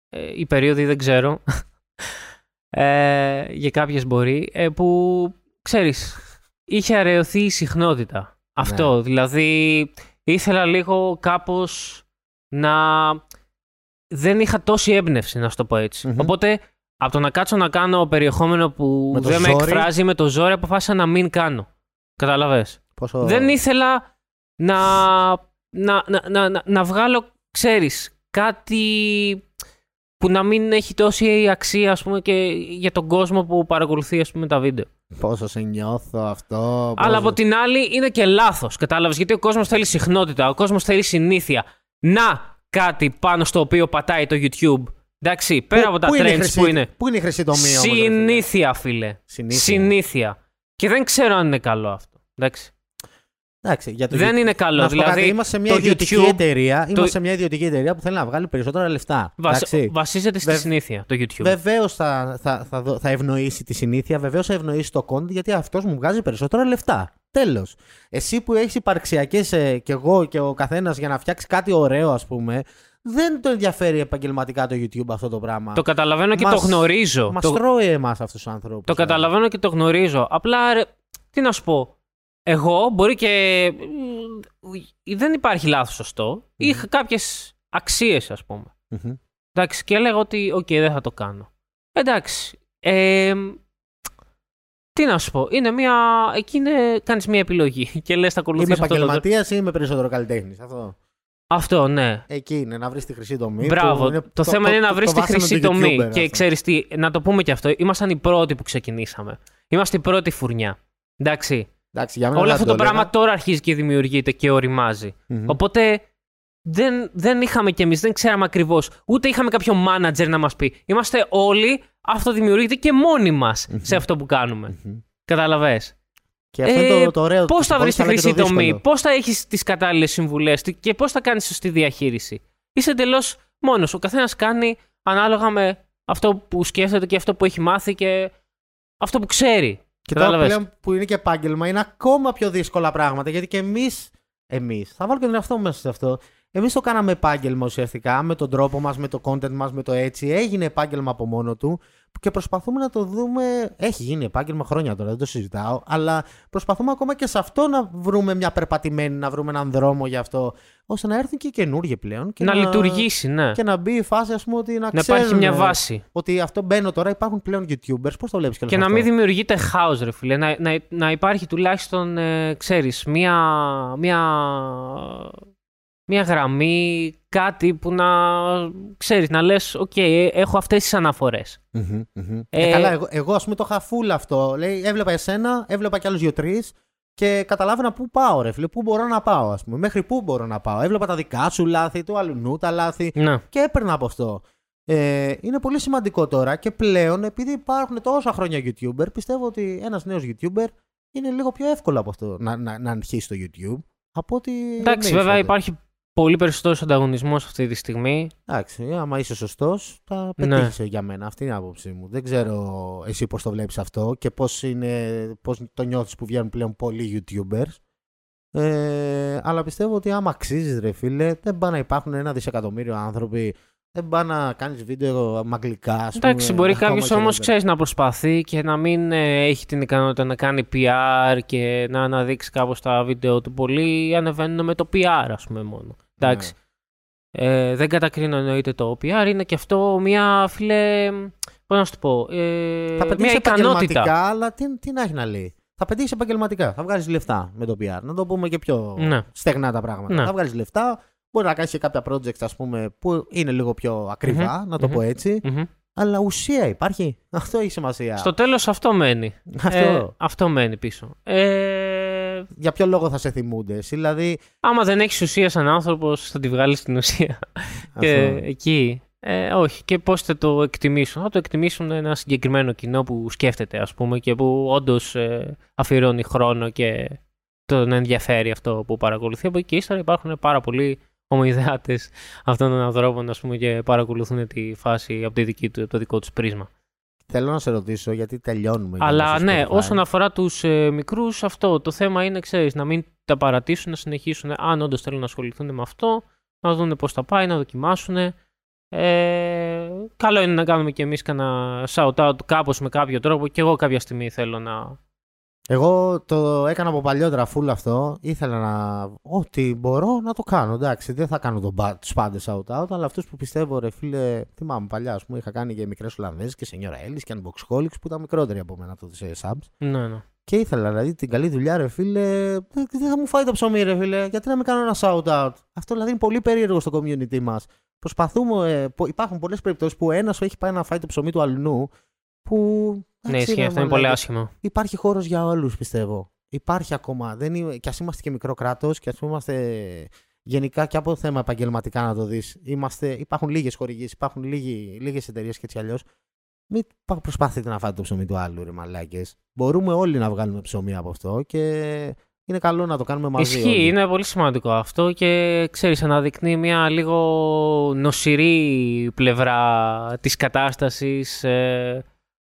ε, οι περίοδοι δεν ξέρω, ε, για κάποιες μπορεί, ε, που ξέρεις, είχε αραιωθεί η συχνότητα. Αυτό, δηλαδή ήθελα λίγο κάπως να... Δεν είχα τόση έμπνευση, να σου το πω έτσι. Μμμ. Οπότε, από το να κάτσω να κάνω περιεχόμενο που Με το δεν με ζόρι. εκφράζει με το ζόρι, αποφάσισα να μην κάνω. Καταλαβες; Πόσο... Δεν ήθελα να, να, να, να, να, να βγάλω, ξέρεις, κάτι που να μην έχει τόση αξία, ας πούμε, και για τον κόσμο που παρακολουθεί, ας πούμε, τα βίντεο. Πόσο σε νιώθω αυτό. Αλλά πόσο- από την άλλη είναι και λάθος, κατάλαβες, γιατί ο κόσμος θέλει συχνότητα, ο κόσμος θέλει συνήθεια. Να κάτι πάνω στο οποίο πατάει το YouTube. Εντάξει, πέρα Πού- από τα πού είναι η trends χρυσή- που είναι. Πού είναι η χρυσή τομή όμως, ρε φίλε; Συνήθεια, φίλε. Συνήθεια. Συνήθεια. Και δεν ξέρω αν είναι καλό αυτό. Εντάξει. Εντάξει, για το Δεν YouTube- είναι καλό. Να σου πω κάτι, Δηλαδή, είμαστε σε μια το ιδιωτική YouTube εταιρεία. το- Είμαστε σε μια ιδιωτική εταιρεία που θέλει να βγάλει περισσότερα λεφτά. βασ- εντάξει. βασίζεται στη Βε- συνήθεια το YouTube. Βεβαίως θα, θα, θα, δω- θα ευνοήσει τη συνήθεια, βεβαίως θα ευνοήσει το content γιατί αυτός μου βγάζει περισσότερα λεφτά. Τέλος. Εσύ που έχεις υπαρξιακές ε, και εγώ και ο καθένας για να φτιάξει κάτι ωραίο, ας πούμε, δεν το ενδιαφέρει επαγγελματικά το YouTube αυτό το πράγμα. Το καταλαβαίνω και Μας- το γνωρίζω. Μας Το, τρώει εμάς αυτούς τους ανθρώπους. το καταλαβαίνω και το γνωρίζω. Απλά, ρε, τι να σου πω; Εγώ μπορεί και. μ, Δεν υπάρχει λάθος σωστό. Είχα κάποιες αξίες, ας πούμε. Εντάξει, και έλεγα ότι, οκ, δεν θα το κάνω. Εντάξει. Ε, τι να σου πω, είναι μια. Εκεί είναι, κάνεις μια επιλογή και λες θα Είμαι ακολουθήσω αυτό. το- επαγγελματίας ή είμαι περισσότερο καλλιτέχνης. Αυτό. Αυτό, ναι. Εκεί είναι, να βρεις τη χρυσή τομή. Μπράβο. που είναι το, θέμα είναι να βρεις τη βάσανο χρυσή του τομή. YouTuber Και αυτό. ξέρεις τι, να το πούμε και αυτό. Ήμασταν οι πρώτοι που ξεκινήσαμε. Είμαστε η πρώτη φουρνιά. Εντάξει. Εντάξει, για μένα Όλο δεν αυτό το έλεγα. πράγμα τώρα αρχίζει και δημιουργείται και οριμάζει. Μμμ. Οπότε δεν, δεν είχαμε κι εμείς, δεν ξέραμε ακριβώς. Ούτε είχαμε κάποιο manager να μας πει. Είμαστε όλοι αυτοδημιουργείται και μόνοι μας σε αυτό που κάνουμε. Μμμ. Καταλαβέ. Και αυτό Ε, είναι το, το ωραίο Πώς του θα βρεις τη podcast, αλλά και το χρυσή τομή, δύσκολο. πώς θα έχεις τις κατάλληλες συμβουλές; Και πώς θα κάνεις σωστή διαχείριση; Είσαι εντελώς μόνος. Ο καθένας κάνει ανάλογα με αυτό που σκέφτεται και αυτό που έχει μάθει και αυτό που ξέρει. Και τώρα Κατάλαβες. πλέον που είναι και επάγγελμα είναι ακόμα πιο δύσκολα πράγματα γιατί και εμείς. Εμείς, θα βάλω και τον εαυτό μου μέσα σε αυτό. Εμείς το κάναμε επάγγελμα ουσιαστικά με τον τρόπο μας, με το content μας, με το έτσι. Έγινε επάγγελμα από μόνο του και προσπαθούμε να το δούμε. Έχει γίνει επάγγελμα χρόνια τώρα, δεν το συζητάω. Αλλά προσπαθούμε ακόμα και σε αυτό να βρούμε μια περπατημένη, να βρούμε έναν δρόμο γι' αυτό. ώστε να έρθουν και οι καινούργοι πλέον. Και να, λειτουργήσει, ναι. Και να μπει η φάση, ας πούμε, ότι να, να ξέρουν υπάρχει μια βάση. Ότι αυτό μπαίνω τώρα, υπάρχουν πλέον YouTubers. Πώς το βλέπεις και Και να μην δημιουργείται χάος, ρε φίλε. Να, να, να υπάρχει τουλάχιστον, ε, ξέρεις, μία, μία, μία γραμμή, κάτι που να, ξέρεις, να λες, οκ, ε, έχω αυτές τις αναφορές. Μμμ, μμμ. Ε, Ε, καλά, εγώ, εγώ ας πούμε το είχα full αυτό. Λέει, έβλεπα εσένα, έβλεπα κι άλλους δύο-τρεις και καταλάβαινα πού πάω, ρε φίλε. Πού μπορώ να πάω, ας πούμε. Μέχρι πού μπορώ να πάω. Έβλεπα τα δικά σου λάθη, του αλλού τα λάθη Ναι. και έπαιρνα από αυτό. Ε, είναι πολύ σημαντικό τώρα και πλέον επειδή υπάρχουν τόσα χρόνια YouTuber, πιστεύω ότι ένας νέος YouTuber είναι λίγο πιο εύκολο από αυτό να, να, να αρχίσει το YouTube από ότι. Εντάξει, εμείς βέβαια τότε. υπάρχει πολύ περισσότερος ανταγωνισμός αυτή τη στιγμή. Εντάξει, άμα είσαι σωστός, θα Ναι. πετύχεις για μένα. Αυτή είναι η άποψή μου. Δεν ξέρω εσύ πώς το βλέπεις αυτό και πώς πώς το νιώθεις που βγαίνουν πλέον πολλοί YouTubers. Ε, αλλά πιστεύω ότι άμα αξίζεις, ρε φίλε, δεν πάνε να υπάρχουν ένα δισεκατομμύριο άνθρωποι. Δεν πάνε να κάνεις βίντεο με αγγλικά. ας Εντάξει, πούμε, μπορεί ακόμα κάποιος και όμως, δεν- ξέρεις, να προσπαθεί και να μην ε, έχει την ικανότητα να κάνει PR και να αναδείξει κάπως τα βίντεο του. Πολλοί ανεβαίνουν με το PR, ας πούμε, μόνο. Εντάξει. Ε, δεν κατακρίνω εννοείται το PR, είναι και αυτό μια φίλε. Πώς να σου το πω. Ε, Θα μια πετύχει ικανότητα. επαγγελματικά, αλλά τι, τι να έχει να λέει. Θα πετύχεις επαγγελματικά. Θα βγάλεις λεφτά με το PR. Να το πούμε και πιο Ναι. στεγνά τα πράγματα. Ναι. Θα βγάλεις λεφτά. Μπορεί να κάνει και κάποια project, ας πούμε, που είναι λίγο πιο ακριβά, να το μμμ. πω έτσι. Μμμ. Αλλά ουσία υπάρχει. Αυτό έχει σημασία. Στο τέλος αυτό μένει. Αυτό. Ε, αυτό μένει πίσω. Ε, Για ποιο λόγο θα σε θυμούνται. Εσύ, δηλαδή. άμα δεν έχεις ουσία σαν άνθρωπος, θα τη βγάλεις την ουσία. και αυτό. εκεί. Ε, όχι. Και πώς θα το εκτιμήσουν. Θα το εκτιμήσουν ένα συγκεκριμένο κοινό που σκέφτεται, ας πούμε, και που όντως αφιερώνει χρόνο και τον ενδιαφέρει αυτό που παρακολουθεί. Από εκεί και ύστερα υπάρχουν πάρα πολλοί ομοειδεάτες αυτών των ανθρώπων, ας πούμε, και παρακολουθούν τη φάση από, τη δική του, από το δικό τους πρίσμα. Θέλω να σε ρωτήσω γιατί τελειώνουμε. για Αλλά το στο ναι, Spotify. όσον αφορά τους ε, μικρούς, αυτό το θέμα είναι, ξέρεις, να μην τα παρατήσουν, να συνεχίσουν. Αν όντως θέλουν να ασχοληθούν με αυτό, να δουν πώς θα πάει, να δοκιμάσουν. Ε, καλό είναι να κάνουμε κι εμείς κανένα shout-out κάπως με κάποιο τρόπο. Και εγώ κάποια στιγμή θέλω να. Εγώ το έκανα από παλιότερα full αυτό. Ήθελα να. Ό,τι μπορώ να το κάνω. Εντάξει, δεν θα κάνω τον πα- τους πάντες out-out, αλλά αυτούς που πιστεύω, ρε φίλε. Θυμάμαι παλιά, ας πούμε, είχα κάνει και μικρές Ολλανδέζες και σενιόρα Έλλη και unboxholics που ήταν μικρότεροι από μένα τότε σε subs. Ναι, ναι. Και ήθελα δηλαδή την καλή δουλειά, ρε φίλε. Δεν δεν θα μου φάει το ψωμί, ρε φίλε. Γιατί να μην κάνω ένα shout-out. Αυτό δηλαδή είναι πολύ περίεργο στο community μας. Προσπαθούμε. ε, πο- υπάρχουν πολλές περιπτώσεις που ένας σου έχει πάει να φάει το ψωμί του αλλού. Που. Ναι, εντάξει, ισχύει, ρε αυτό είναι πολύ μαλάκα, άσχημο. Υπάρχει χώρος για όλους, πιστεύω. Υπάρχει ακόμα. Δεν είναι, και ας είμαστε και μικρό κράτος και ας είμαστε γενικά και από θέμα επαγγελματικά να το δεις. Υπάρχουν λίγες χορηγίες, υπάρχουν λίγες εταιρείες και έτσι αλλιώς. Μην πα- προσπαθείτε να φάτε το ψωμί του άλλου, ρε μαλάκες. Μπορούμε όλοι να βγάλουμε ψωμί από αυτό και είναι καλό να το κάνουμε μαζί. Ισχύει, όλοι. είναι πολύ σημαντικό αυτό και ξέρεις, αναδεικνύει μια λίγο νοσηρή πλευρά της κατάστασης ε,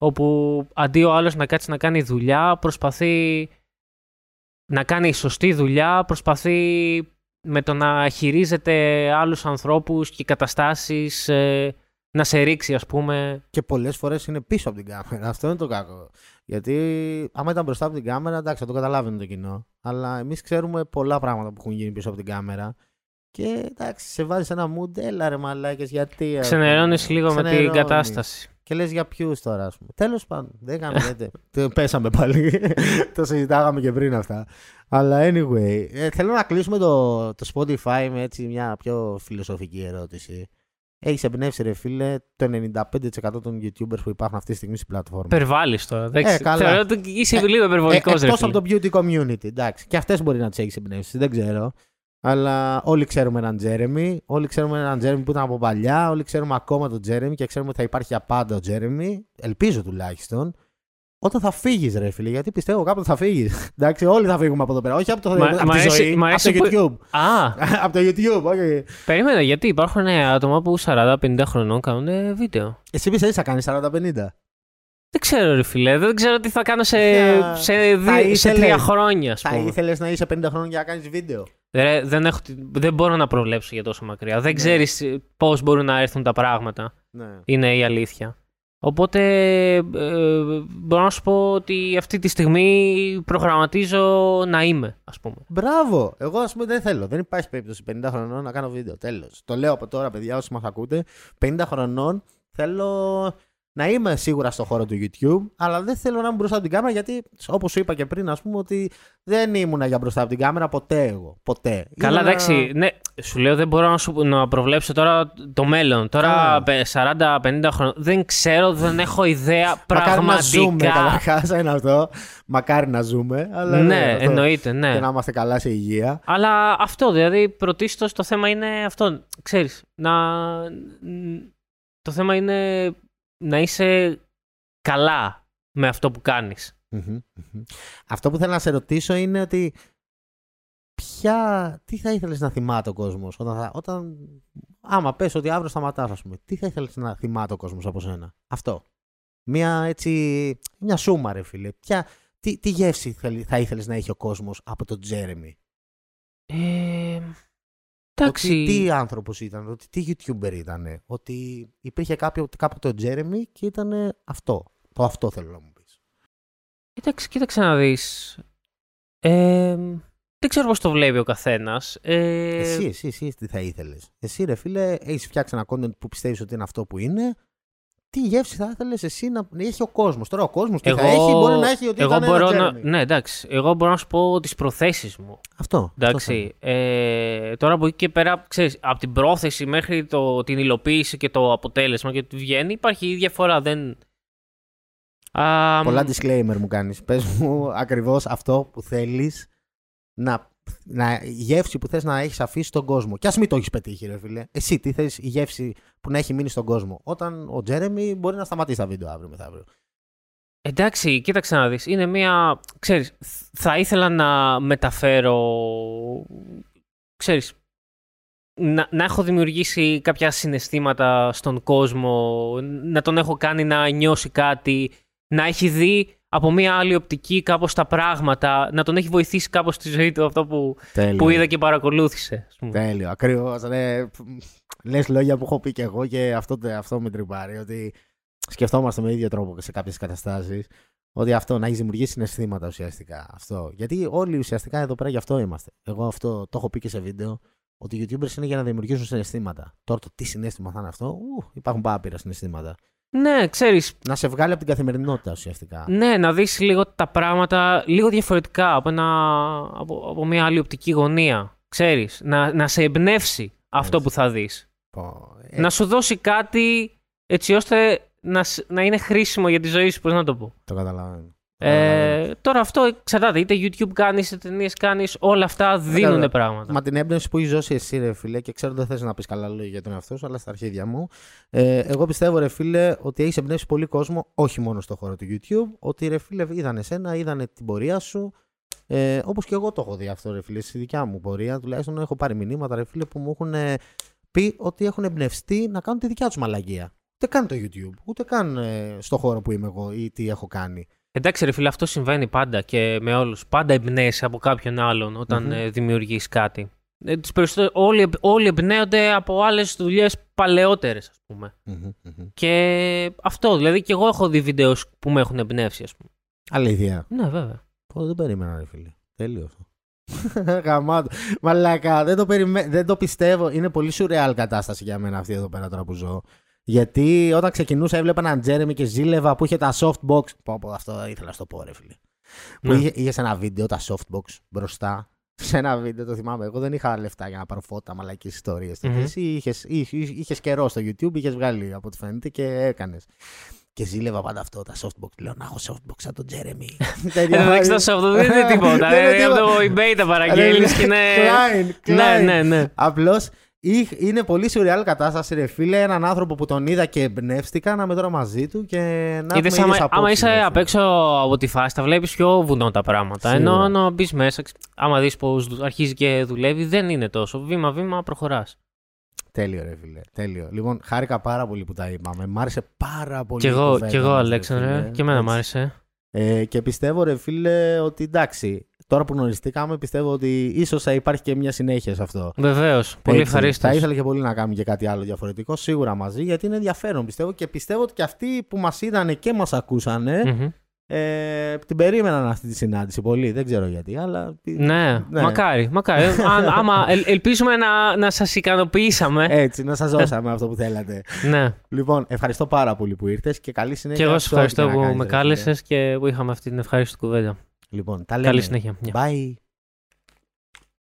όπου αντί ο άλλος να κάτσει να κάνει δουλειά, προσπαθεί να κάνει σωστή δουλειά, προσπαθεί με το να χειρίζεται άλλους ανθρώπους και καταστάσεις ε, να σε ρίξει ας πούμε. Και πολλές φορές είναι πίσω από την κάμερα. Αυτό είναι το κακό. Γιατί άμα ήταν μπροστά από την κάμερα, εντάξει, θα το καταλάβαινε το κοινό. Αλλά εμείς ξέρουμε πολλά πράγματα που έχουν γίνει πίσω από την κάμερα. Και εντάξει, σε βάζει ένα mood, έλα ρε μαλάκες, γιατί. ας πούμε. Ξενερώνεις λίγο με την Ξενερώνεις. κατάσταση. Και λες για ποιους τώρα, ας πούμε. Τέλος πάντων, δεν κάνουμε. το πέσαμε πάλι. το συζητάγαμε και πριν αυτά. Αλλά anyway, ε, θέλω να κλείσουμε το, το Spotify με έτσι μια πιο φιλοσοφική ερώτηση. Έχεις εμπνεύσει, ρε φίλε, το 95% των YouTubers που υπάρχουν αυτή τη στιγμή στην πλατφόρμα. Υπερβάλλεις τώρα. Δεν Ε, ξε- καλά. Θεωρώ ότι είσαι Ε, λίγο υπερβολικός ρε Εκτός φίλε. από το beauty community, εντάξει. Και αυτές μπορεί να τις έχεις εμπνεύσεις, δεν ξέρω. Αλλά όλοι ξέρουμε έναν Τζέρεμι. Όλοι ξέρουμε έναν Τζέρεμι που ήταν από παλιά. Όλοι ξέρουμε ακόμα τον Τζέρεμι και ξέρουμε ότι θα υπάρχει για πάντα ο Τζέρεμι. Ελπίζω τουλάχιστον. Όταν θα φύγεις, ρε φίλε, γιατί πιστεύω κάποτε θα φύγεις. Εντάξει, όλοι θα φύγουμε από εδώ πέρα. Όχι από, το, Μα- από μ' τη αρέσει- ζωή, μ' από το αρέσει που- YouTube. Α, από το YouTube, όχι. περίμενα γιατί υπάρχουν άτομα που 40-50 χρονών κάνουν βίντεο. Εσύ πιστεύεις θα κάνεις 40-50. Δεν ξέρω, ρε φιλέ. Δεν ξέρω τι θα κάνω σε, Θα- σε, θα δι- σε ήθελες- τρία χρόνια, ας Θα πούμε. ήθελες να είσαι 50 χρόνια για να κάνεις βίντεο; Ρε, δεν, έχω, τη- δεν μπορώ να προβλέψω για τόσο μακριά. Δεν Ναι. ξέρεις πώς μπορούν να έρθουν τα πράγματα. Ναι. Είναι η αλήθεια. Οπότε ε, μπορώ να σου πω ότι αυτή τη στιγμή προγραμματίζω να είμαι, ας πούμε. Μπράβο! Εγώ ας πούμε δεν θέλω. Δεν υπάρχει περίπτωση 50 χρονών να κάνω βίντεο. Τέλος. Το λέω από τώρα, παιδιά, όσοι μας ακούτε. 50 χρονών θέλω να είμαι σίγουρα στο χώρο του YouTube, αλλά δεν θέλω να είμαι μπροστά από την κάμερα γιατί, όπως σου είπα και πριν, ας πούμε, ότι δεν ήμουνα για μπροστά από την κάμερα ποτέ εγώ. Ποτέ. Καλά, Ήμουνα- εντάξει. Ναι, σου λέω δεν μπορώ να, σου, να προβλέψω τώρα το μέλλον. Τώρα 40-50 χρόνια. Δεν ξέρω, δεν έχω ιδέα Μακάρι να ζούμε, πραγματικά. καταρχάς είναι αυτό. Μακάρι να ζούμε. Αλλά Ναι, αυτό. εννοείται, ναι. Και να είμαστε καλά σε υγεία. Αλλά αυτό, δηλαδή, πρωτίστως το θέμα είναι αυτό. Ξέρεις, να... το θέμα είναι να είσαι καλά με αυτό που κάνεις. Μμμ, μμμ. Αυτό που θέλω να σε ρωτήσω είναι ότι ποια, τι θα ήθελες να θυμάται ο κόσμος όταν, θα, όταν άμα πες ότι αύριο σταματάς ας πούμε, τι θα ήθελες να θυμάται ο κόσμος από σένα; Αυτό. Μια έτσι, μια σούμα ρε φίλε. Ποια, τι, τι γεύση θέλει- θα ήθελες να έχει ο κόσμος από τον Τζέρεμι; Ε, Ότι εντάξει. τι άνθρωπος ήταν, ότι τι YouTuber ήταν, ότι υπήρχε κάποιο, κάποτε ο Τζέρεμι και ήταν αυτό. Το αυτό θέλω να μου πεις. Εντάξει, κοίταξε να δεις. Ε, δεν ξέρω πώς το βλέπει ο καθένας. Ε, Εσύ, εσύ, εσύ τι θα ήθελες. Εσύ, ρε φίλε, έχεις φτιάξει ένα content που πιστεύεις ότι είναι αυτό που είναι. Τι γεύση θα ήθελες εσύ να έχει ο κόσμος. Τώρα ο κόσμος τι θα έχει, μπορεί να έχει ότι εγώ ήταν μπορώ ένα να, Jeremy. Ναι, εντάξει. Εγώ μπορώ να σου πω τις προθέσεις μου. Αυτό. αυτό Εντάξει. Ε, τώρα από εκεί και πέρα, ξέρεις, από την πρόθεση μέχρι το, την υλοποίηση και το αποτέλεσμα και ότι βγαίνει, υπάρχει η διαφορά. Δεν... Α, θέλω. Πολλά disclaimer μου κάνεις. Πες μου ακριβώς αυτό που θέλεις να. Να, η γεύση που θες να έχεις αφήσει στον κόσμο. Και ας μην το έχεις πετύχει, ρε φίλε. Εσύ τι θες η γεύση που να έχει μείνει στον κόσμο. Όταν ο Τζέρεμι μπορεί να σταματήσει τα βίντεο αύριο μεθαύριο. Εντάξει, κοίταξε να δεις. Είναι μια... Ξέρεις, θα ήθελα να μεταφέρω... Ξέρεις, να, να έχω δημιουργήσει κάποια συναισθήματα στον κόσμο, να τον έχω κάνει να νιώσει κάτι, να έχει δει από μια άλλη οπτική κάπως τα πράγματα, να τον έχει βοηθήσει κάπως στη ζωή του αυτό που, Τέλειο. που είδε και παρακολούθησε. ας πούμε. Τέλειο, ακριβώς. Ναι, Λες λόγια που έχω πει και εγώ και αυτό, αυτό με τρυπάρει. Ότι σκεφτόμαστε με ίδιο τρόπο σε κάποιες καταστάσεις. Ότι αυτό να έχεις δημιουργήσει συναισθήματα ουσιαστικά. Αυτό. Γιατί όλοι ουσιαστικά εδώ πέρα γι' αυτό είμαστε. Εγώ αυτό το έχω πει και σε βίντεο. Ότι οι YouTubers είναι για να δημιουργήσουν συναισθήματα. Τώρα το τι συνέστημα θα είναι αυτό, ου, υπάρχουν πάρα συναισθήματα. Ναι, ξέρεις, Να σε βγάλει από την καθημερινότητα ουσιαστικά. Ναι, να δεις λίγο τα πράγματα λίγο διαφορετικά από, ένα, από, από μια άλλη οπτική γωνία. Ξέρεις, να, να σε εμπνεύσει αυτό Έτσι. που θα δεις. Πω, ε, Να σου δώσει κάτι έτσι ώστε να, σ- να είναι χρήσιμο για τη ζωή σου, πώς να το πω. Το καταλαβαίνω. Το καταλαβαίνω. Ε, τώρα αυτό εξαρτάται, είτε YouTube κάνεις, είτε ταινίες κάνεις, όλα αυτά δίνουν Κατάλαβα. πράγματα. Μα την έμπνευση που έχει δώσει εσύ, ρε φίλε, και ξέρω ότι δεν θες να πεις καλά λόγια για τον εαυτό σου, αλλά στα αρχίδια μου. Ε, εγώ πιστεύω, ρε φίλε, ότι έχεις εμπνεύσει πολύ κόσμο, όχι μόνο στο χώρο του YouTube. Ότι ρε φίλε, είδαν εσένα, είδαν την πορεία σου. Ε, Όπως και εγώ το έχω δει αυτό, ρε φίλε, στη δικιά μου πορεία. Τουλάχιστον έχω πάρει μηνύματα, ρε φίλε, που μου έχουν ε, πει ότι έχουν εμπνευστεί να κάνουν τη δικιά τους μαλαγία. Ούτε καν το YouTube, ούτε καν ε, στο χώρο που είμαι εγώ ή τι έχω κάνει. Εντάξει, ρε φίλε, αυτό συμβαίνει πάντα και με όλους. Πάντα εμπνέεσαι από κάποιον άλλον όταν Μμμ. mm δημιουργείς κάτι. Ε, τις περισσότερες- όλοι, όλοι εμπνέονται από άλλες δουλειές παλαιότερες, ας πούμε. Μμμ, μμμ. Και αυτό, δηλαδή και εγώ έχω δει βίντεος που με έχουν εμπνεύσει, ας πούμε. Αλήθεια. Ναι, βέβαια. Πω, δεν περίμενα, ρε φίλε. Τέλειο αυτό. Γαμάτο. Μαλάκα, δεν το, περιμέ... δεν το πιστεύω. Είναι πολύ σουρεάλ κατάσταση για μένα αυτή εδώ πέρα τώρα που ζω. Γιατί όταν ξεκινούσα έβλεπα έναν Τζέρεμι και ζήλευα που είχε τα softbox. Πω, πω, αυτό ήθελα να στο πω, ρε φίλε. Που Ναι. είχε, είχε σε ένα βίντεο τα softbox μπροστά. Σε ένα βίντεο το θυμάμαι. Εγώ δεν είχα λεφτά για να πάρω φώτα, μαλακίε ιστορίες. Μμμ. Εσύ είχες, είχες, είχες καιρό στο YouTube, είχες βγάλει από ό,τι φαίνεται και έκανες. Και ζήλευα πάντα αυτό, τα softbox. Λέω να έχω softbox σαν τον Τζέρεμι. Εντάξει, το soft δεν είναι τίποτα. Δεν είναι Δηλαδή από τίποτα. το eBay τα παραγγέλνεις και είναι. Klein, Ναι, Klein. ναι, ναι. Απλώς είναι πολύ σουρεάλ κατάσταση, ρε φίλε. Έναν άνθρωπο που τον είδα και εμπνεύστηκα να είμαι τώρα μαζί του και να Είδες, έχουμε άμα, ίδιες άμα απόψεις, είσαι ρε φίλε. απ' έξω από τη φάση, τα βλέπεις πιο βουνό τα πράγματα. Σίγουρα. Ενώ να μπεις μέσα, ξ- άμα δεις πώς αρχίζει και δουλεύει, δεν είναι τόσο. Βήμα-βήμα προχωράς. Τέλειο, ρε φίλε. Τέλειο. Λοιπόν, χάρηκα πάρα πολύ που τα είπαμε. Μ' άρεσε πάρα πολύ. Κι η εγώ, κουβέντα κι εγώ μας, ρε Αλέξανδρε, φίλε. και εμένα Έτσι. μ' άρεσε. Ε, και πιστεύω, ρε φίλε, ότι εντάξει. Τώρα που γνωριστήκαμε, πιστεύω ότι ίσως θα υπάρχει και μια συνέχεια σε αυτό. Βεβαίως. Πολύ Έτσι. ευχαρίστως. Θα ήθελα και πολύ να κάνουμε και κάτι άλλο διαφορετικό, σίγουρα μαζί, γιατί είναι ενδιαφέρον πιστεύω και πιστεύω ότι και αυτοί που μας είδανε και μας ακούσανε ε, την περίμεναν αυτή τη συνάντηση πολύ. Δεν ξέρω γιατί, αλλά. Ναι, Ναι. μακάρι. μακάρι. Αν, άμα ελ- ελπίζουμε να, να σας ικανοποιήσαμε. Έτσι, να σας δώσαμε αυτό που θέλατε. ναι. Λοιπόν, ευχαριστώ πάρα πολύ που ήρθες και καλή συνέχεια. Και εγώ σας σε ό,τι και ευχαριστώ να που κάνεις, με ρε φίλε. κάλεσες και που είχαμε αυτή την ευχάριστη κουβέντα. Λοιπόν, τα λέμε. Καλή συνέχεια. Γεια. Bye.